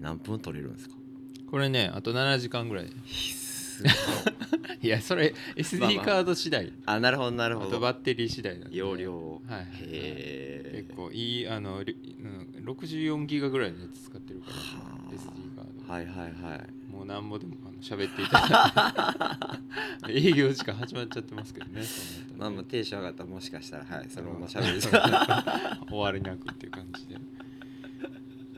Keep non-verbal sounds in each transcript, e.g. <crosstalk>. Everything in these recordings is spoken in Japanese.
何分取れるんですか？これねあと7時間ぐらい。い。<laughs> いやそれまあ SD まあ。カード次第。あなるほどなるあほど。とバッテリー次第なんで容量。はいはいはい。へ結構いいあのりうん64ギガぐらいのやつ使ってるからはあ。SD カード。はいはいはい。もうなんぼでもあの喋っていただいて。<laughs> 営業時間始まっちゃってますけどねそんなまあまあテンション上がったらもしかしたらはいそのまま喋る <laughs> 終わりなくっていう感じで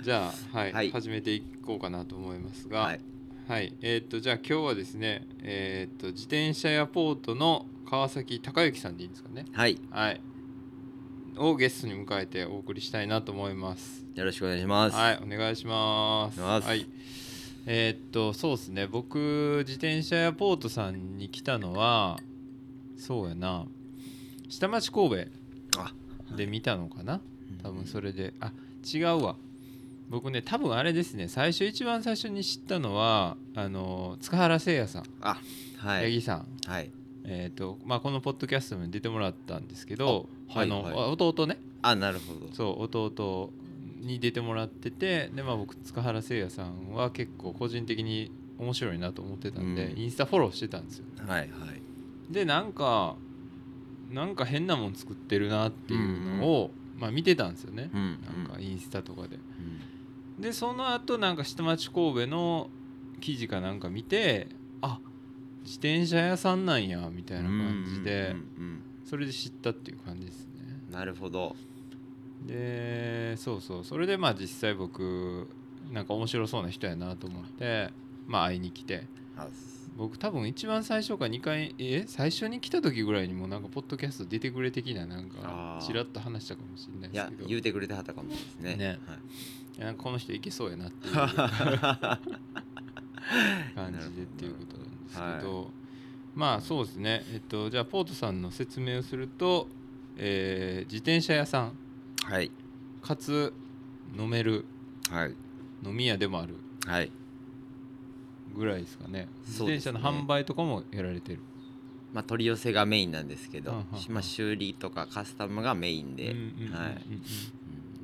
じゃあはい、はい。始めていこうかなと思いますがはい。はい、えーっとじゃあ今日はですねえーっと自転車やポートの川崎隆之さんでいいんですかね？はい。はい。をゲストに迎えてお送りしたいなと思います。よろしくお願いします。はいお願いします。はい。えーっとそうですね。僕自転車やポートさんに来たのはそうやな。下町神あ戸で見たのかな？多分それれで。あ違うわ僕ね多分あれですね最初一番最初に知ったのはあの塚原誠也さん、あはい。八木さん。はい。えーとまあ、このポッドキャストに出てもらったんですけどあ、のあはいはい。弟ね。あなるほど。そう弟に出てもらっててで、まあ、僕塚原誠也さんは結構個人的に面白いなと思ってたんで、うん。インスタフォローしてたんですよ。はいはい。でなんかなんか変なもん作ってるなっていうのを、まあ、見てたんですよね、うんなんかインスタとかで。うんでその後なんか下町神戸の記事かなんか見てあ自転車屋さんなんやみたいな感じでそれで知ったっていう感じですね。うんなるほど。でそうそう。それでまあ実際僕なんか面白そうな人やなと思ってまあ会いに来て。あ僕多分一番最初か2回え最初に来た時ぐらいにもなんかポッドキャスト出てくれ的ななんかちらっと話したかもしれないいやですけど。言うてくれてはったかもですね。ね。はい。いやなんかこの人いけそうやなっていう <laughs> 感じでっていうことなんですけど、まあそうですね。えっとじゃあポートさんの説明をすると、えー自転車屋さん。はい。かつ飲める。はい。飲み屋でもある。はい。ぐらいですかね。自転車の販売とかもやられてる。まあ取り寄せがメインなんですけどうんうんうん。まあ修理とかカスタムがメインで。はいうん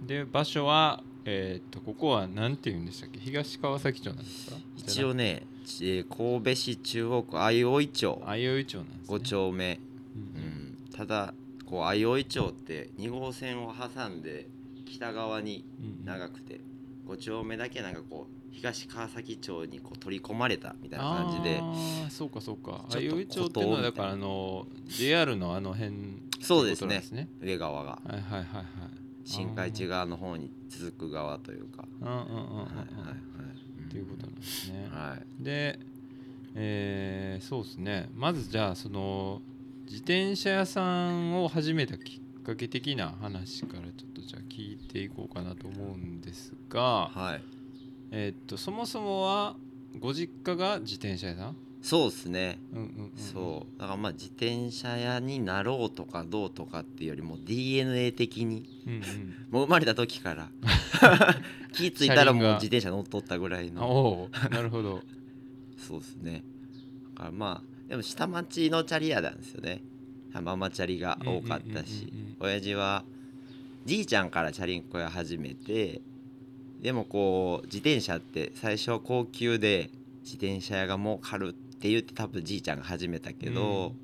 で場所はえーっとここは何て言うんでしたっけ？東川崎町なんですか？一応ねちえー神戸市中央区相生町。相生町なんです、ね、5丁目。うんうん。うん。ただこう相生町って2号線を挟んで北側にうん長くて5丁目だけなんかこう東川崎町にこう取り込まれたみたいな感じで。ああそうかそうか。相生町っていうのはだからあの JR のあの辺ねってことなんですね。上側が。はいはいはいはい新海地側の方に続く側というかうん。うんうんうんうんはいはいっていうことなん。ですねはい。はい。でえーそうですね。まずじゃあその自転車屋さんを始めたきっかけ的な話からちょっとじゃあ聞いていこうかなと思うんですがはい。えーっとそもそもはご実家が自転車屋さん？そうですね。うんうんうん。そう。だからまあ自転車屋になろうとかどうとかっていうよりも DNA 的にうんうん。<laughs> もう生まれた時から気付いたらもう自転車乗っとったぐらい <laughs> あのなるほど。<laughs> そうですね。だからまあでも下町のチャリ屋なんですよね。ママチャリが多かったしうんうんうん。うん親父はじいちゃんからチャリンコ屋始めてでもこう自転車って最初は高級で自転車屋が儲かるって言って多分じいちゃんが始めたけど、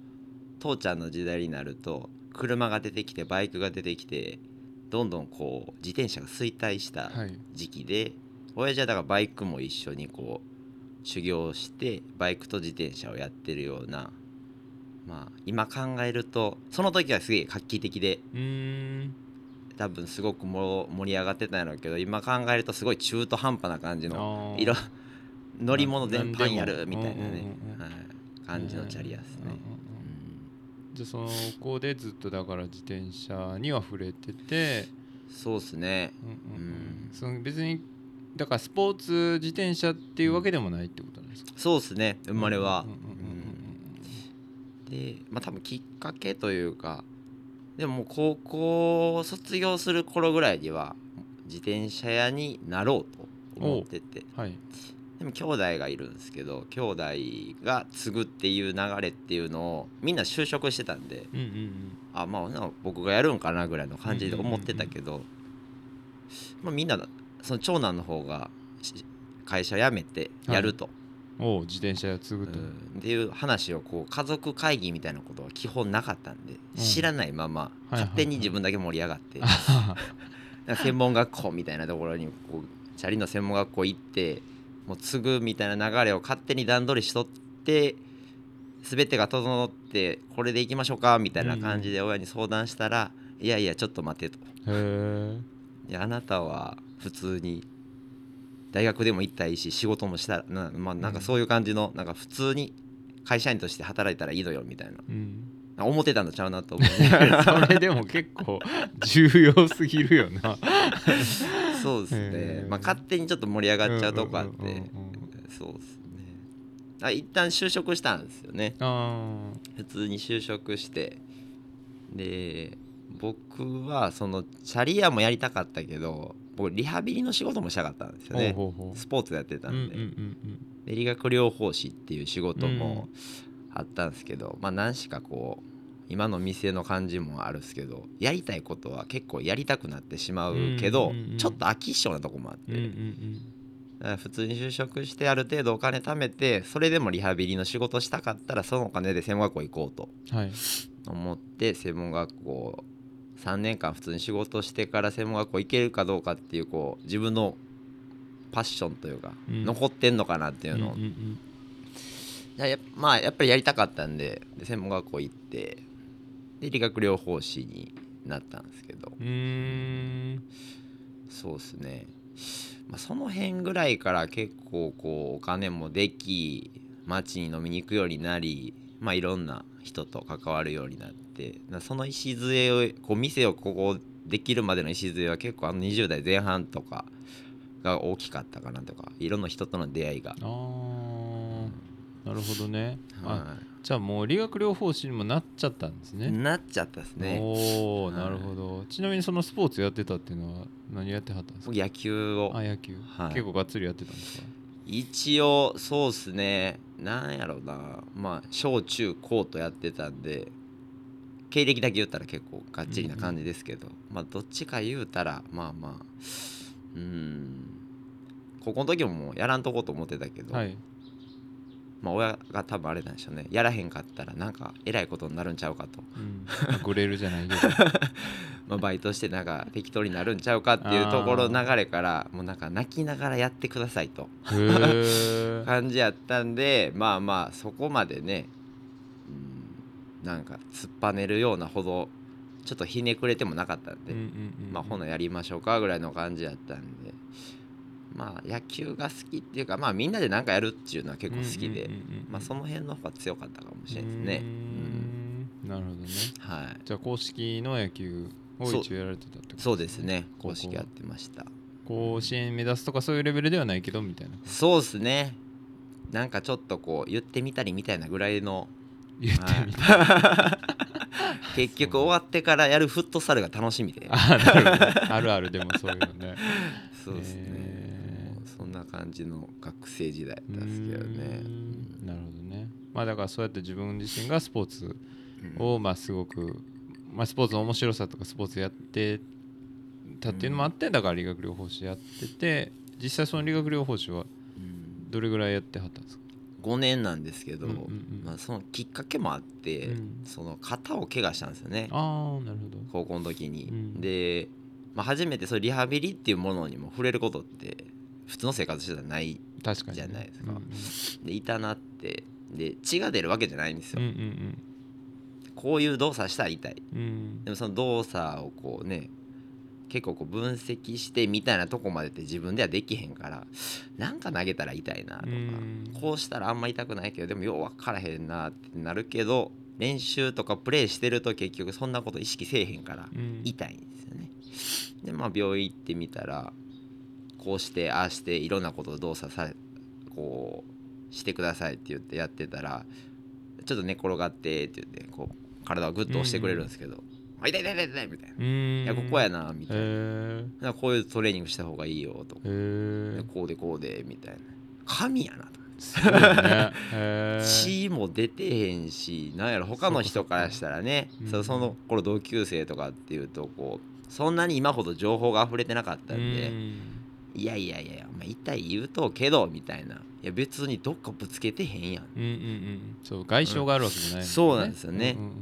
父ちゃんの時代になると車が出てきてバイクが出てきてどんどんこう自転車が衰退したはい。時期で、親父はだからバイクも一緒にこう修行してバイクと自転車をやってるようなまあ今考えるとその時はすげえ画期的でうーん。多分すごくも盛り上がってたんやろうけど今考えるとすごい中途半端な感じの色乗り物な全般やるみたいなね。はい。感じのチャリアですねじゃあその子でずっとだから自転車には触れてて、うんそうっすね。うんうんその別にだからスポーツ自転車っていうわけでもないってことなんですか？そうっすね。生まれは。でまあ多分きっかけというかでももう高校を卒業する頃ぐらいには自転車屋になろうと思ってて。う。んはいでも兄弟がいるんですけど兄弟が継ぐっていう流れっていうのをみんな就職してたんでうんうんうん。あまあ僕がやるんかなぐらいの感じで思ってたけど、まあ、みんなその長男の方がし会社辞めてやると、おう自転車屋継ぐと、うん。っていう話をこう家族会議みたいなことは基本なかったんで、知らないままはい勝手に自分だけ盛り上がって、あははなんか専門学校みたいなところにこうチャリの専門学校行ってもう継ぐみたいな流れを勝手に段取りしとって全てが整ってこれで行きましょうかみたいな感じで親に相談したら、いやいやちょっと待てと。いやあなたは普通に大学でも行ったらいいし仕事もしたらな,、まあ、なんかそういう感じのなんか普通に会社員として働いたらいいのよみたいな。うん思ってたんとちゃうなと思う。それでも結構重要すぎるよな。そうですへねー。まあ勝手にちょっと盛り上がっちゃうとこあって。うんうんうんうんそうですね。あ一旦就職したんですよね。あ普通に就職して。で僕はそのチャリヤもやりたかったけど僕リハビリの仕事もしたかったんですよね。スポーツやってたうんうんんで,、うん。で理学療法士っていう仕事もあったんですけど、まあ何しかこう今の店の感じもあるんですけどやりたいことは結構やりたくなってしまうけど、ちょっと飽き性なとこもあって、普通に就職してある程度お金貯めてそれでもリハビリの仕事したかったらそのお金で専門学校行こうと思って専門学校3年間普通に仕事してから専門学校行けるかどうかっていうこう自分のパッションというか、うん。残ってんのかなっていうのを、まあやっぱりやりたかったんでで専門学校行ってで理学療法士になったんですけど。うんそうですね、まあ、その辺ぐらいから結構こうお金もでき街に飲みに行くようになりまあいろんな人と関わるようになってなその礎をこう店をここできるまでの礎は結構あの20代前半とかが大きかったかなとかいろんな人との出会いが、あー。なるほどね。あはじゃあもう理学療法士にもなっちゃったんですい、ね。なっちゃったですね。おおはい。なるほど。ちなみにそのスポーツやってたっていうのは何やってはったんですか？僕野球を。あ野球、はい。結構がっつりやってたんですか？一応そうっすね。なんやろうな。まあ小中高とやってたんで経歴だけ言ったら結構がっちりな感じですけど、まあどっちか言うたらまあまあうーん。高校の時ももうやらんとこうと思ってたけど、はいまあ親が多分あれなんでしょうね。やらへんかったらなんかえらいことになるんちゃうかと、うん。<laughs> グレールじゃないけど。<laughs> まあ、バイトしてなんか適当になるんちゃうかっていうところの流れからもうなんか泣きながらやってくださいと。感じやったんでまあまあそこまでね、うん、なんか突っぱねるようなほどちょっとひねくれてもなかったんで、まあほなやりましょうかぐらいの感じやったんでまあ野球が好きっていうかまあみんなで何かやるっていうのは結構好きで、まあその辺の方が強かったかもしれないですね。うん。なるほどね。はい。じゃあ公式の野球を一応やられてたってことそうですね。公式やってました。甲子園目指すとかそういうレベルではないけどみたいな。そうですね。なんかちょっとこう言ってみたりみたいなぐらいの言ってみた結局終わってからやるフットサルが楽しみで。あなるあるあるでもそういうのね。<laughs> そうですね、へーそんな感じの学生時代だったんですけどね。うーん。なるほどね。まあだからそうやって自分自身がスポーツうん。をまあすごく、まあ、スポーツの面白さとかスポーツやってたっていうのもあってだから理学療法士やってて実際その理学療法士はうん。どれぐらいやってはったんですか？5年なんですけど、うんうんうん。まあ、そのきっかけもあって、うん。その肩を怪我したんですよね。ああなるほど。高校の時に、うん。で、まあ、初めてそうリハビリっていうものにも触れることって普通の生活してたらないじゃないですか。うんうん。で痛なって。で血が出るわけじゃないんですよ、うんうんこういう動作したら痛い。うん。うんでもその動作をこうね結構こう分析してみたいなとこまでって自分ではできへんからなんか投げたら痛いなとかうん。こうしたらあんま痛くないけどでもよう分からへんなってなるけど練習とかプレーしてると結局そんなこと意識せえへんからうん。痛いんですよね。でまあ病院行ってみたらこうしてああしていろんなことを動作されこうしてくださいって言ってやってたらちょっと寝転がってって言ってこう体をグッと押してくれるんですけど「あ痛い痛い痛い痛い」みたいな「うーん。いやここやな」みたいな。へえ「なんかこういうトレーニングした方がいいよ」とか。こうでこうでみたいな。神やなと。ね。<laughs> 血も出てへんしなんやろ他の人からしたらねそそその頃同級生とかっていうとこうそんなに今ほど情報が溢れてなかったんでうんいやいやいやお前痛い言うとうけどみたいな。いや別にどっかぶつけてへんやん。うんうんうん。そう外傷があるわけじゃないもんね、そうなんですよね。うんうん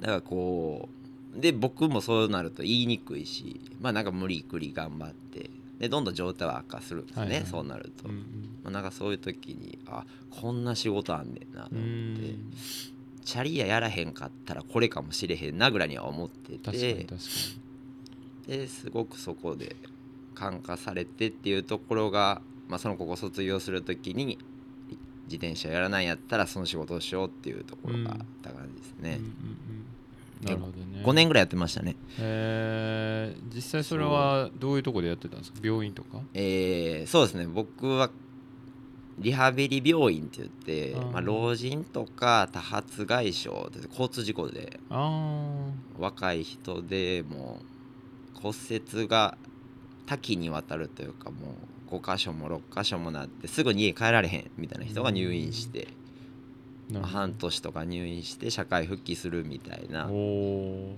だからこうで僕もそうなると言いにくいしまあなんか無理くり頑張ってでどんどん状態は悪化するんですね、はいはい。そうなると、うんまあ、なんかそういう時にあこんな仕事あんねんなとうんう思ってんチャリややらへんかったらこれかもしれへんなぐらいには思って確かにて確かですごくそこで感化されてっていうところが、まあ、その高校卒業する時に自転車やらないんやったらその仕事をしようっていうところがあった感じですに、ね。うん、うんうんなるほどね。5年ぐらいやってましたね。えー。実際それはどういうところでやってたんですか？病院とか？えーそうですね。僕はリハビリ病院って言ってあー。まあ、老人とか多発外傷って交通事故であ若い人でもう骨折が多岐にわたるというかもう5箇所も6箇所もなってすぐに家帰られへんみたいな人が入院して、まあ半年とか入院して社会復帰するみたいな。おお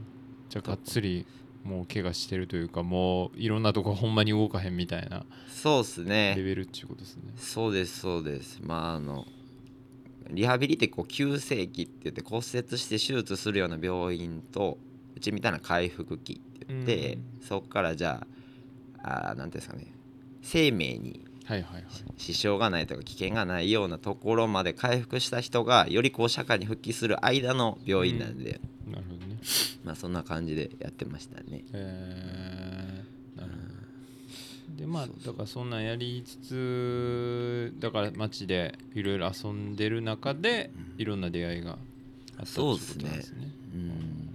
じゃあがっつりもう怪我してるというかもういろんなとこほんまに動かへんみたいなそうっすね。レベルっていうことですね。そうですそうです。まああのリハビリってこう急性期って言って骨折して手術するような病院とうちみたいな回復期って言って、そこからじゃああーなんていうんですかね。生命にはいはいはい。支障がないとか危険がないようなところまで回復した人がよりこう社会に復帰する間の病院なんで、なるほどね。まあそんな感じでやってましたね。えー、なるほど。でまあだからそんなんやりつつだから街でいろいろ遊んでる中でいろんな出会いがあったってことなんですね。うん。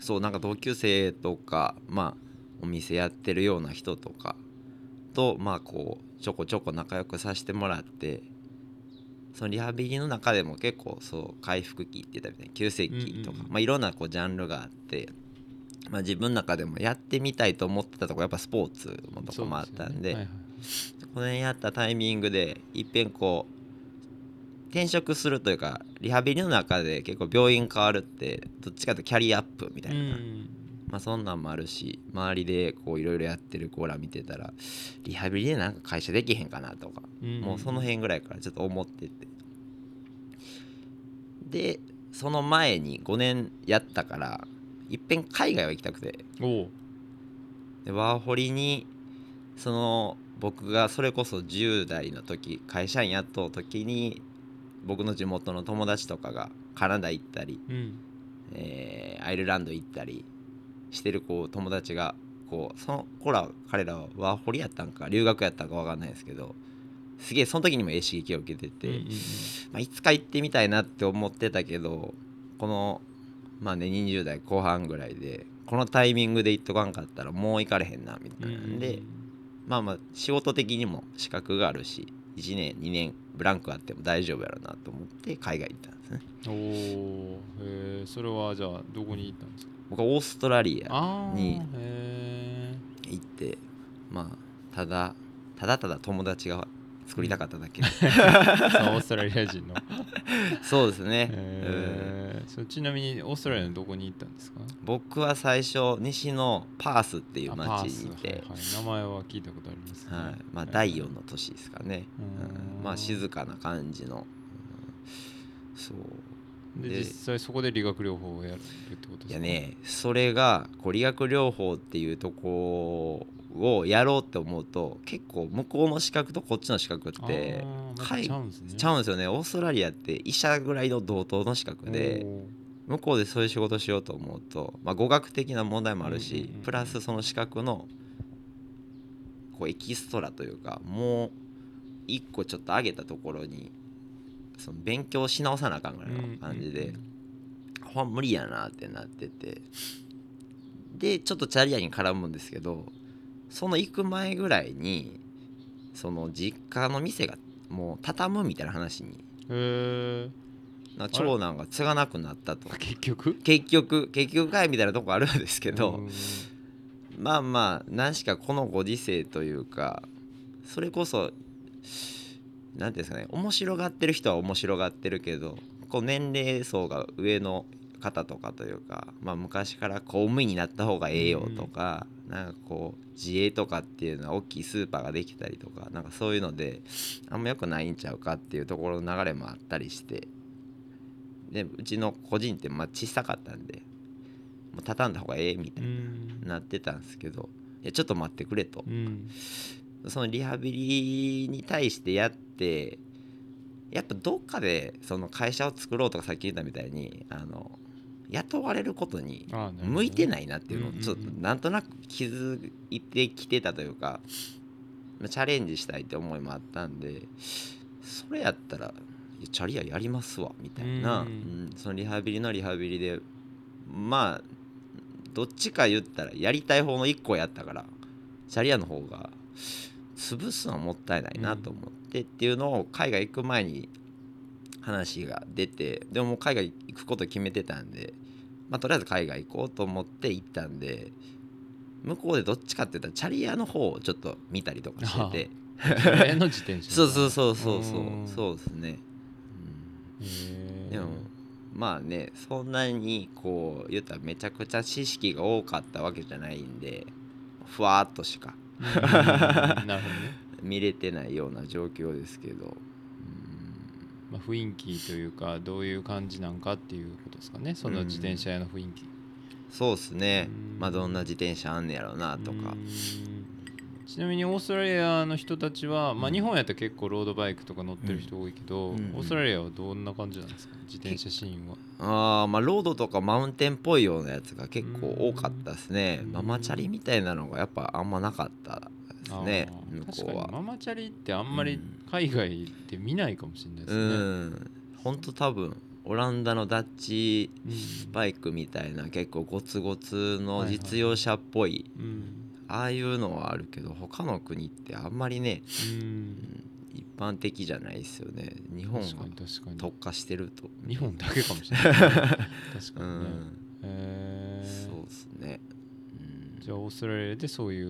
そうなんか同級生とかまあお店やってるような人とかとまあこうちょこちょこ仲良くさせてもらってそのリハビリの中でも結構そう回復期って言ったみたいに急性期とか、まあ、いろんなこうジャンルがあって、まあ、自分の中でもやってみたいと思ってたとこやっぱスポーツのとこもあったんでそうすよね。はいはいこの辺やったタイミングでいっぺんこう転職するというかリハビリの中で結構病院変わるってどっちかとキャリアアップみたいな、うんまあそんなんもあるし周りでこういろいろやってる子ら見てたらリハビリでなんか会社できへんかなとか、うんもうその辺ぐらいからちょっと思ってて。でその前に5年やったからいっぺん海外は行きたくて。でワーホリにその僕がそれこそ10代の時会社員やっとう時に僕の地元の友達とかがカナダ行ったり、うん。えーアイルランド行ったりしてるこう友達がこうその子ら彼らはワーホリやったんか留学やったんか分かんないですけどすげえその時にもええ刺激を受けてて、うんうんうん。まあ、いつか行ってみたいなって思ってたけどこのまあね20代後半ぐらいでこのタイミングで行っとかんかったらもう行かれへんなみたいなんで、まあまあ仕事的にも資格があるし1年2年ブランクあっても大丈夫やろうなと思って海外行ったんですね。おおへえそれはじゃあどこに行ったんですか？僕はオーストラリアに行ってまあただただただ友達が作りたかっただけ、<laughs> オーストラリア人の。<laughs> そうですね、うん。えーそうちなみにオーストラリアのどこに行ったんですか？僕は最初西のパースっていう町にいて。はいはい。名前は聞いたことありますね。はい。まあ、第4の都市ですかね、うん。うん。まあ静かな感じの、うん。そうでで実際そこで理学療法をやるってことですか？いやねそれがこう理学療法っていうとこをやろうって思うと結構向こうの資格とこっちの資格っていちゃうんですよね。オーストラリアって医者ぐらいの同等の資格で向こうでそういう仕事しようと思うと、まあ、語学的な問題もあるし、プラスその資格のこうエキストラというかもう一個ちょっと上げたところにその勉強し直さなあかんぐらいの感じで、うんうん無理やなってなってて。でちょっとチャリアに絡むんですけどその行く前ぐらいにその実家の店がもう畳むみたいな話にな長男が継がなくなったと。結局？結局結局かいみたいなとこあるんですけど、うんまあまあ何しかこのご時世というかそれこそ何ていうんですかね面白がってる人は面白がってるけどこう年齢層が上の方とかというか、まあ、昔から公務員になった方がええよとか、なんかこう自営とかっていうのは大きいスーパーができたりとかなんかそういうのであんま良くないんちゃうかっていうところの流れもあったりしてでうちの個人ってまあ小さかったんでもう畳んだ方がええみたいうん。ななってたんですけどいやちょっと待ってくれと。うんそのリハビリに対してやってやっぱどっかでその会社を作ろうとかさっき言ったみたいにあの雇われることに向いてないなっていうのをちょっとなんとなく気づいてきてたというかまあチャレンジしたいって思いもあったんでそれやったらチャリアやりますわみたいな、うんうんそのリハビリのリハビリでまあどっちか言ったらやりたい方の1個やったからチャリアの方が潰すのはもったいないなと思ってっていうのを海外行く前に話が出てでももう海外行くこと決めてたんで、まあ、とりあえず海外行こうと思って行ったんで向こうでどっちかって言ったらチャリアの方をちょっと見たりとかしてて。自転車 <laughs> そうそうそうそうそう。うん。そうですね、うん、でもまあねそんなにこう言ったらめちゃくちゃ知識が多かったわけじゃないんでふわっとしかうん <laughs> なるほどね、見れてないような状況ですけど、まあ、雰囲気というかどういう感じなんかっていうことですかね。その自転車屋の雰囲気。そうっすね。うん。まあどんな自転車あんねやろうなとか。うんちなみにオーストラリアの人たちは、まあ、うん。日本やったら結構ロードバイクとか乗ってる人多いけど、うん。うん。オーストラリアはどんな感じなんですか？自転車シーンは。あーまあロードとかマウンテンっぽいようなやつが結構多かったですね。うん。ママチャリみたいなのがやっぱあんまなかったですね向こうは。確かにママチャリってあんまりうん海外で見ないかもしれないですうね、ん。ほん。と多分オランダのダッチうんバイクみたいな結構ゴツゴツの実用車っぽいうんああいうのはあるけど他の国ってあんまりねうん。一般的じゃないですよね。日本確かはに確かに。特化してると。日本だけかもしれない。<laughs> 確かうにね、ん。へー。そうですね。うん。じゃあオーストラリアでそういう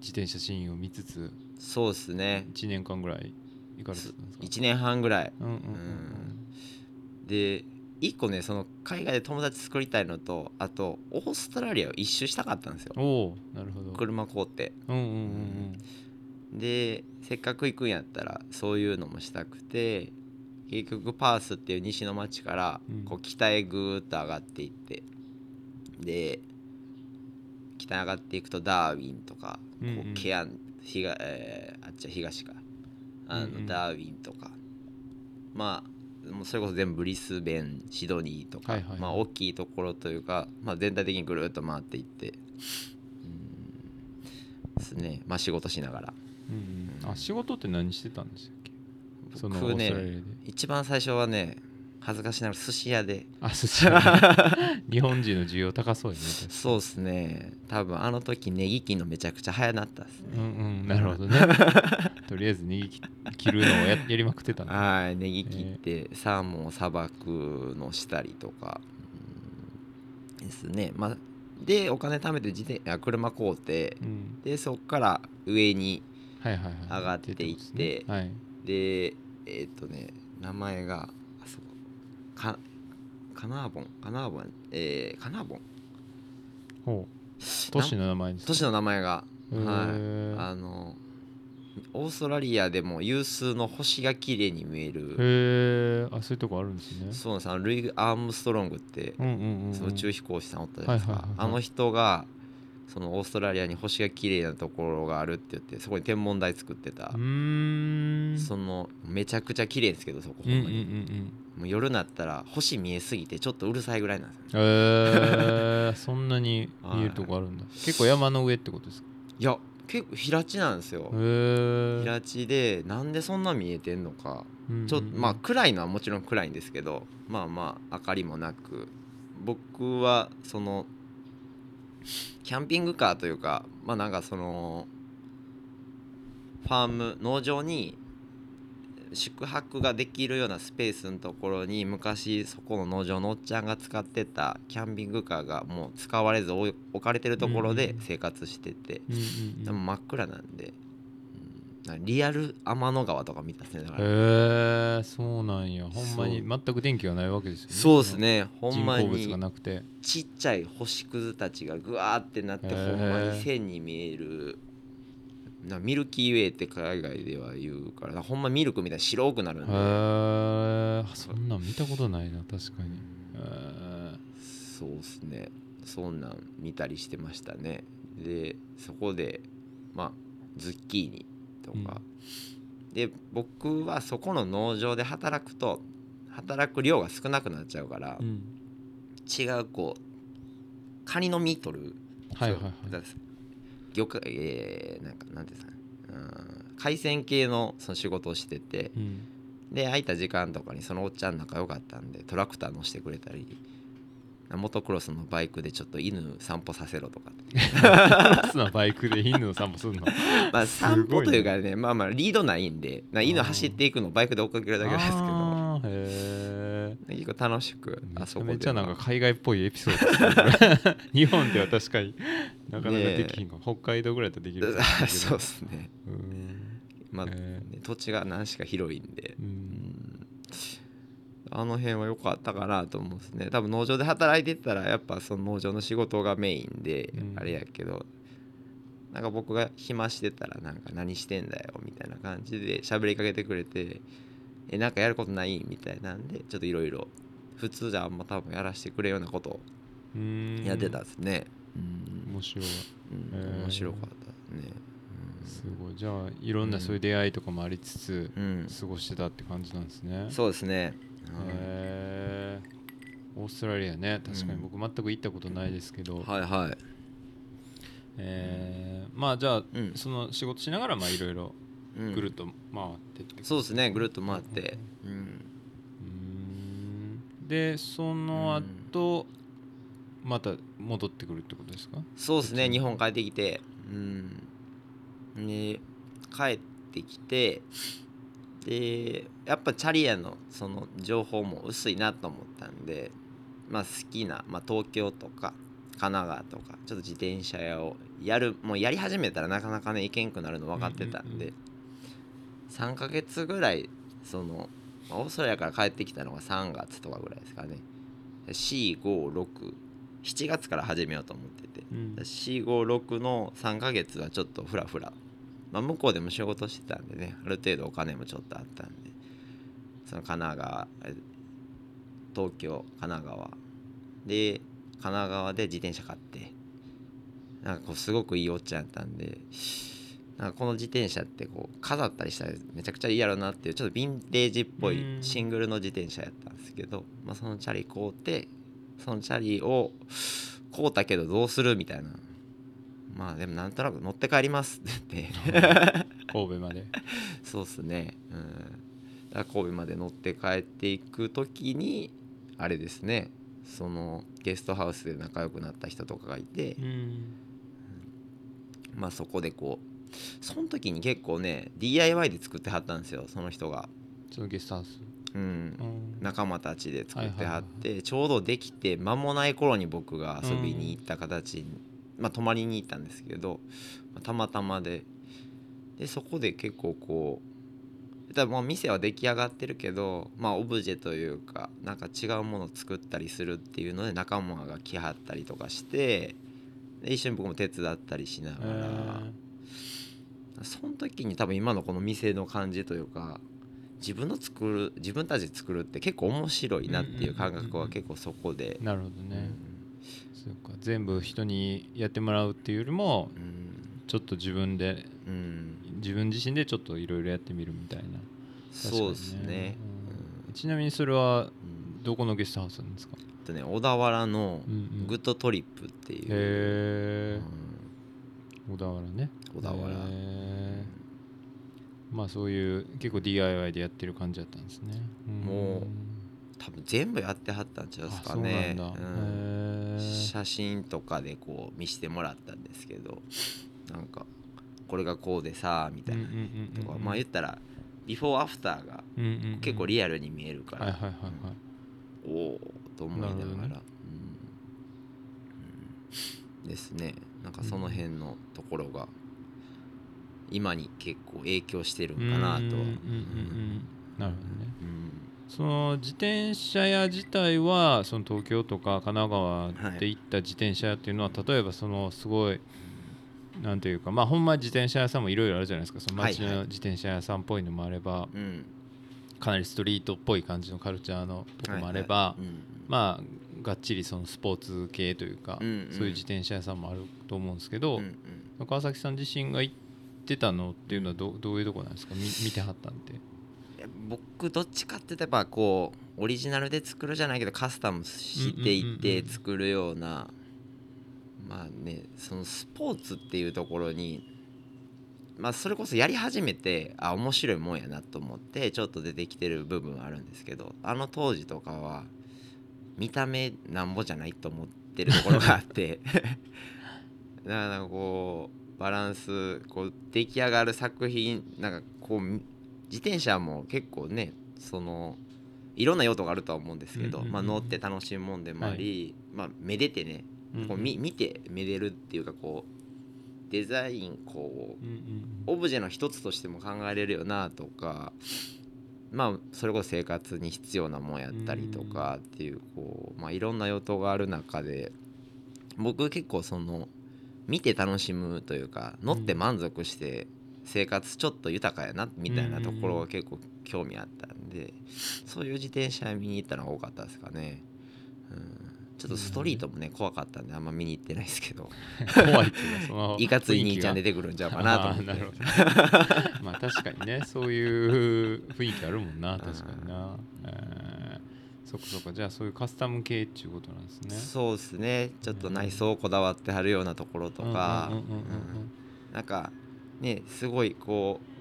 自転車シーンを見つつそうですね。1年間ぐらい行かれてたんですか？1年半ぐらい。うんうん。うん。で一個ねその海外で友達作りたいのとあとオーストラリアを一周したかったんですよ。なるほど。車買うて。うんうんうんでせっかく行くんやったらそういうのもしたくて結局パースっていう西の町からうん。こう北へぐーっと上がっていって。で北へ上がっていくとダーウィンとかこうんうん。うケアン東、えーあっちは東か。あの、うんうん。ダーウィンとか。まあそれこそ全部ブリスベンシドニーとか、はいはいはい。まあ、大きいところというか、まあ、全体的にぐるっと回っていってうんですね。まあ仕事しながら。うんうん。あ仕事って何してたんでしたっけ？そのオ僕ねで。一番最初はね恥ずかしながら寿司屋で。あ寿司屋。<laughs> 日本人の需要高そうやね。確かにそうですね。多分あの時ネギ切るのめちゃくちゃ早なったですね。うんうん。なるほどね。<laughs> とりあえずネギ切切るのをややりまくってたんだ。はいネギ切ってサーモンをさばくのしたりとか。うんですね。まあでお金貯めて自転あ車買うて。うん。でそっから上にはいはいはい。上がっていって。ってことですね。はい。でえーっとね名前がかカナーボンカナーボンえー、カナーボン。ほう。都市の名前ですか都市の名前がへはい。ー。あのオーストラリアでも有数の星が綺麗に見える。へえあそういうとこあるんですね。そうなんです。ルイ・アームストロングってうんうんうんうん。宇宙飛行士さんおったじゃないですか。はいはいはいはい。あの人がそのオーストラリアに星が綺麗なところがあるって言ってそこに天文台作ってた。うーん。そのめちゃくちゃ綺麗ですけどそこほうんうんんまに、うんうん。もう夜になったら星見えすぎてちょっとうるさいぐらいなんですよ。えー、<laughs> そんなに見えるとこあるんだ。結構山の上ってことですか？いや結構平地なんですよ。へえ平地でなんでそんな見えてんのか。ちょっとまあ暗いのはもちろん暗いんですけどまあまあ明かりもなく。僕はそのキャンピングカーというかまあなんかそのファーム農場に宿泊ができるようなスペースのところに昔そこの農場のおっちゃんが使ってたキャンピングカーがもう使われず置かれてるところで生活してて、でも真っ暗なんで、リアル天の川とか見たっすねだから、へえそうなんや。ほんまに全く電気がないわけですよね。そうですねほんまに。なくて。ちっちゃい星屑たちがぐわーってなってへー。ほんまに線に見える。なミルキーウェイって海外では言うからほんまミルクみたいに白くなるんへでえそんなん見たことないな確かに。へそうっすね。そんなん見たりしてましたね。でそこでまあズッキーニとか、で僕はそこの農場で働くと働く量が少なくなっちゃうからえ、うん。違うこうカニの身取るはいはいはい。魚介えー、なんかなんですかね。うん海鮮系のその仕事をしててうん。で空いた時間とかにそのおっちゃん仲良かったんでトラクター乗せてくれたりモトクロスのバイクでちょっと犬散歩させろとかバイクで犬の散歩するの？<laughs> まあ散歩というかねまあまあリードないんでな犬走っていくのをバイクで追っかけるだけなんですけど。結構楽しくあそこでめちゃなんか海外っぽいエピソード日本では確かになかなかできひんか北海道ぐらいだったらできる <laughs> そうですね。うん。まあ、土地が何しか広いんで。ううんんあの辺は良かったかなと思うんですね。多分農場で働いてたらやっぱその農場の仕事がメインでうん。あれやけど、なんか僕が暇してたらなんか何してんだよみたいな感じで喋りかけてくれてえなんかやることないみたいなんでちょっといろいろ普通じゃあんま多分やらせてくれるようなことをうん。やってたですね。うん、面白い。うん。面白かったね。すごい。じゃあいろんなそういう出会いとかもありつつうん、うん。過ごしてたって感じなんですね。そうですね、へえオーストラリアね。確かにうん。僕全く行ったことないですけど、はいはい。えーまあじゃあ、うん。その仕事しながらまあいろいろうん。ぐるっと回ってってそうですね。ぐるっと回って。うん。うーん。でその後、また戻ってくるってことですか？そうですね。日本帰ってきて。うん。で帰ってきてでやっぱチャリアのその情報も薄いなと思ったんでまあ好きな、まあ、東京とか神奈川とかちょっと自転車屋をやるもうやり始めたらなかなかね行けんくなるの分かってたんで、うん3ヶ月ぐらいそのまあオーストラリアから帰ってきたのが3月とかぐらいですかね。4567月から始めようと思ってて。うん。456の3ヶ月はちょっとフラフラ、まあ、向こうでも仕事してたんでねある程度お金もちょっとあったんで。その神奈川え東京神奈川。で神奈川で自転車買って。なんかこうすごくいいおっちゃんやったんで。なんかこの自転車ってこう飾ったりしたらめちゃくちゃいいやろなっていうちょっとヴィンテージっぽいうん。シングルの自転車やったんですけど、まあ、そのチャリ買うてそのチャリを買うたけどどうするみたいなまあでもなんとなく乗って帰ります。って言って。神戸まで。<laughs> そうっすね。うん。神戸まで乗って帰っていく時にあれですね。そのゲストハウスで仲良くなった人とかがいて。う、ん。まあそこでこうその時に結構ね DIY で作ってはったんですよ。その人が、そのゲストハウス。うん、うん。仲間たちで作ってはっはいてちょうどできて間もない頃に僕が遊びに行った形に、まあ泊まりに行ったんですけど、まあたまたまで。でそこで結構こうだもう店は出来上がってるけどまあオブジェというかなんか違うものを作ったりするっていうので仲間が来はったりとかしてで一緒に僕も手伝ったりしながえら。その時に多分今のこの店の感じというか自分の作る自分たちで作るって結構面白いなっていう感覚は結構そこで。ー、なるほどうんね、そうか。全部人にやってもらうっていうよりもうん。ちょっと自分でうん。自分自身でちょっといろいろやってみるみたいな。そうですね。うん。ちなみにそれはどこのゲストハウスなんですか、とね小田原のグッドトリップっていう、へえうん。小田原ね。小田原。まあそういう結構 DIY でやってる感じだったんですね。ん。もう多分全部やってはったんちゃうですあそうかねなんだ、うん写真とかでこう見してもらったんですけどなんかこれがこうでさみたいな。とかまあ言ったらビフォーアフターが結構リアルに見えるから、おおと思いながら。ですね。なんかその辺のところが今に結構影響してるんかなとは。なるほどね。うんその自転車屋自体はその東京とか神奈川で行った自転車屋っていうのは、例えばそのすごいなんていうかまあほんま自転車屋さんもいろいろあるじゃないですか。その街はいはい。の自転車屋さんっぽいのもあれば、うん。かなりストリートっぽい感じのカルチャーのとこもあれば、はいはい。うんまあがっちりそのスポーツ系というか、うんうん。そういう自転車屋さんもあると思うんですけど、うんうん。川崎さん自身が行ってたのっていうのはどどういうとこなんですか？見見てはったんで。いや僕どっちかって言えばこうオリジナルで作るじゃないけどカスタムしていって作るようなまあねそのスポーツっていうところにまあそれこそやり始めてあ面白いもんやなと思ってちょっと出てきてる部分はあるんですけどあの当時とかは見た目なんぼじゃないと思ってるところがあって <laughs> だからこうバランスこう出来上がる作品なんかこう自転車も結構ねそのいろんな用途があるとは思うんですけど、まあ、乗って楽しむもんでもあり、まあ、めでてねこう見見てめでるっていうかこうデザインこうオブジェの一つとしても考えれるよなとかまあそれこそ生活に必要なもんやったりとかっていうこう、まあ、いろんな用途がある中で僕結構その見て楽しむというか乗って満足して生活ちょっと豊かやなみたいなところが結構興味あったんでそういう自転車見に行ったのが多かったですかね。うん。ちょっとストリートもね怖かったんであんま見に行ってないですけど。怖いっていうの <laughs> いかつい兄ちゃん出でてくるんちゃうかなと思って。まあ確かにねそういう雰囲気あるもんな確かにな、えー、そっかそっか。じゃあそういうカスタム系っていうことなんですね。そうですね。ちょっと内装こだわってはるようなところとか。なんかねすごいこう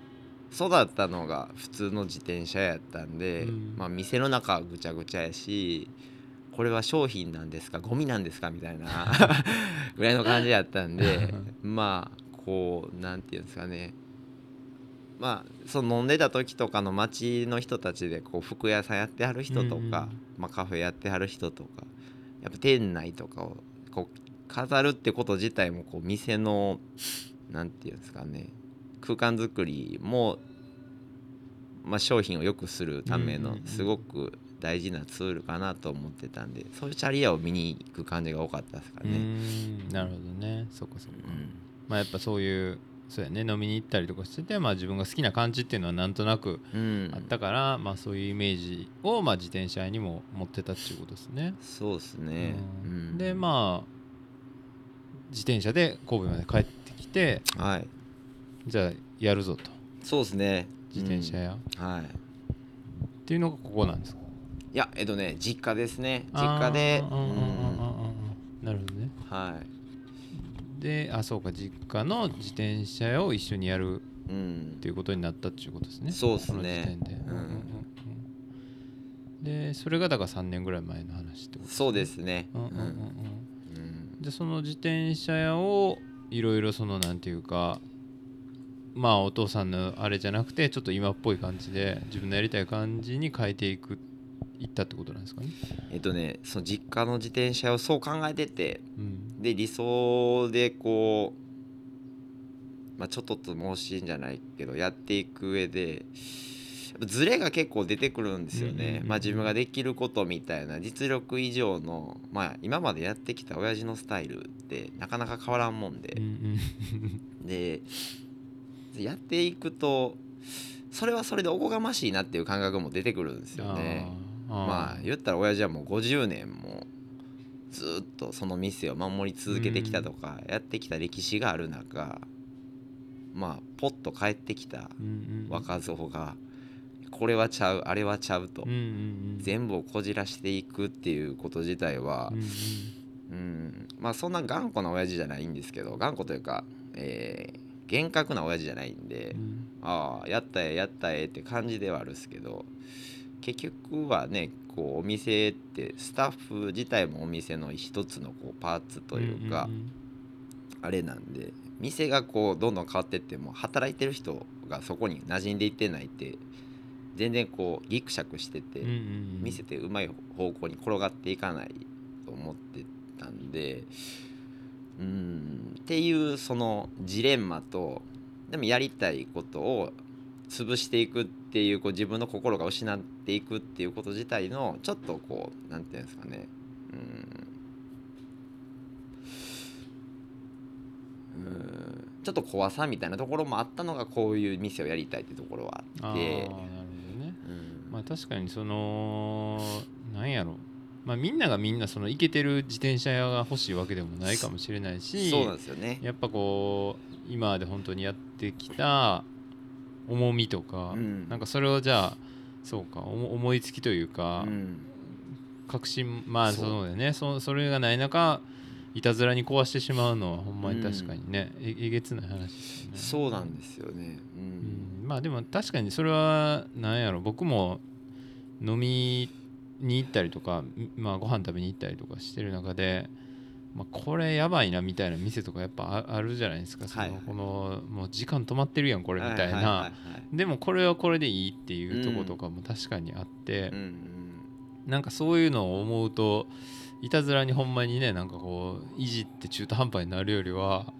育ったのが普通の自転車やったんで、うん。まあ店の中はぐちゃぐちゃやしこれは商品なんですかゴミなんですかみたいな <laughs> ぐらいの感じやったんで <laughs> まあこうなんていうんですかね。まあその飲んでた時とかの街の人たちでこう服屋さんやってはる人とか、うんうんまあ、カフェやってはる人とかやっぱ店内とかをこう飾るってこと自体もこう店のなんていうんですかね。空間作りも、まあ、商品を良くするためのうんうんうん。すごく大事なツールかなと思ってたんでそういうチャリアを見に行く感じが多かったですかね。んなるほどね。そっかそっか、うん。まあやっぱそういうそうやね飲みに行ったりとかしてて、まあ、自分が好きな感じっていうのはなんとなくうん。あったから、まあそういうイメージをまあ自転車にも持ってたっていうことですね。そうですね。ううん。んでまあ自転車で神戸まで帰ってきてはい。じゃあやるぞと。そうですね。自転車屋、うん。はい。っていうのがここなんですか？いやえっとね実家ですね。実家であーうんうんうん。うんうんなるほどね。はい。であそうか実家の自転車屋を一緒にやるうん。っていうことになったっていうことですね。そうっすね。この時点で、うん。うんうんうんでそれがだから3年ぐらい前の話ってことそうですね。うんうんうんうん。うん。でその自転車屋をいろいろそのなんていうかまあお父さんのあれじゃなくてちょっと今っぽい感じで自分のやりたい感じに変えていくいったってことなんですかね？えっとねその実家の自転車をそう考えててうんで理想でこう、まあ、ちょっとと申しんじゃないけどやっていく上でズレが結構出てくるんですよね。まあ自分ができることみたいな実力以上のまあ今までやってきた親父のスタイルってなかなか変わらんもんで。<laughs> でやっていくとそれはそれでおこがましいなっていう感覚も出てくるんですよね。まあ言ったら親父はもう50年もずっとその店を守り続けてきたとかやってきた歴史がある中まあポッと帰ってきた若造がこれはちゃうあれはちゃうと。うんうんうん。全部をこじらしていくっていうこと自体はうんうん。うん。まあそんな頑固な親父じゃないんですけど頑固というか、えー厳格な親父じゃないんで、うん。ああやったえやったえって感じではあるんですけど結局はねこうお店ってスタッフ自体もお店の一つのこうパーツというか、んん。あれなんで店がこうどんどん変わってっても働いてる人がそこに馴染んでいってないって全然こうギクシャクしてて、見せてうまい方向に転がっていかないと思ってたんでうんっていうそのジレンマとでもやりたいことを潰していくっていうこう自分の心が失っていくっていうこと自体のちょっとこうなんていうんですかね。うん。うん。ちょっと怖さみたいなところもあったのがこういう店をやりたいっていうところはあってまあ確かにそのなんやろ。まあみんながみんなそのイケてる自転車屋が欲しいわけでもないかもしれないしそうなんですよね。やっぱこう今まで本当にやってきた重みとか、うん。なんかそれをじゃあそうか思思いつきというか、うん。確信まあそう。だよね。そそれがない中いたずらに壊してしまうのはほんまに確かにね、ええげつない話ですよね。そうなんですよね。まあでも確かにそれはなんやろ僕も飲みに行ったりとか、まあ、ご飯食べに行ったりとかしてる中で、まあ、これやばいなみたいな店とかやっぱああるじゃないですか。その、はい。はいこのもう時間止まってるやんこれみたいな、でもこれはこれでいいっていうとことかも確かにあって、うんうん。なんかそういうのを思うといたずらにほんまにねなんかこういじって中途半端になるよりは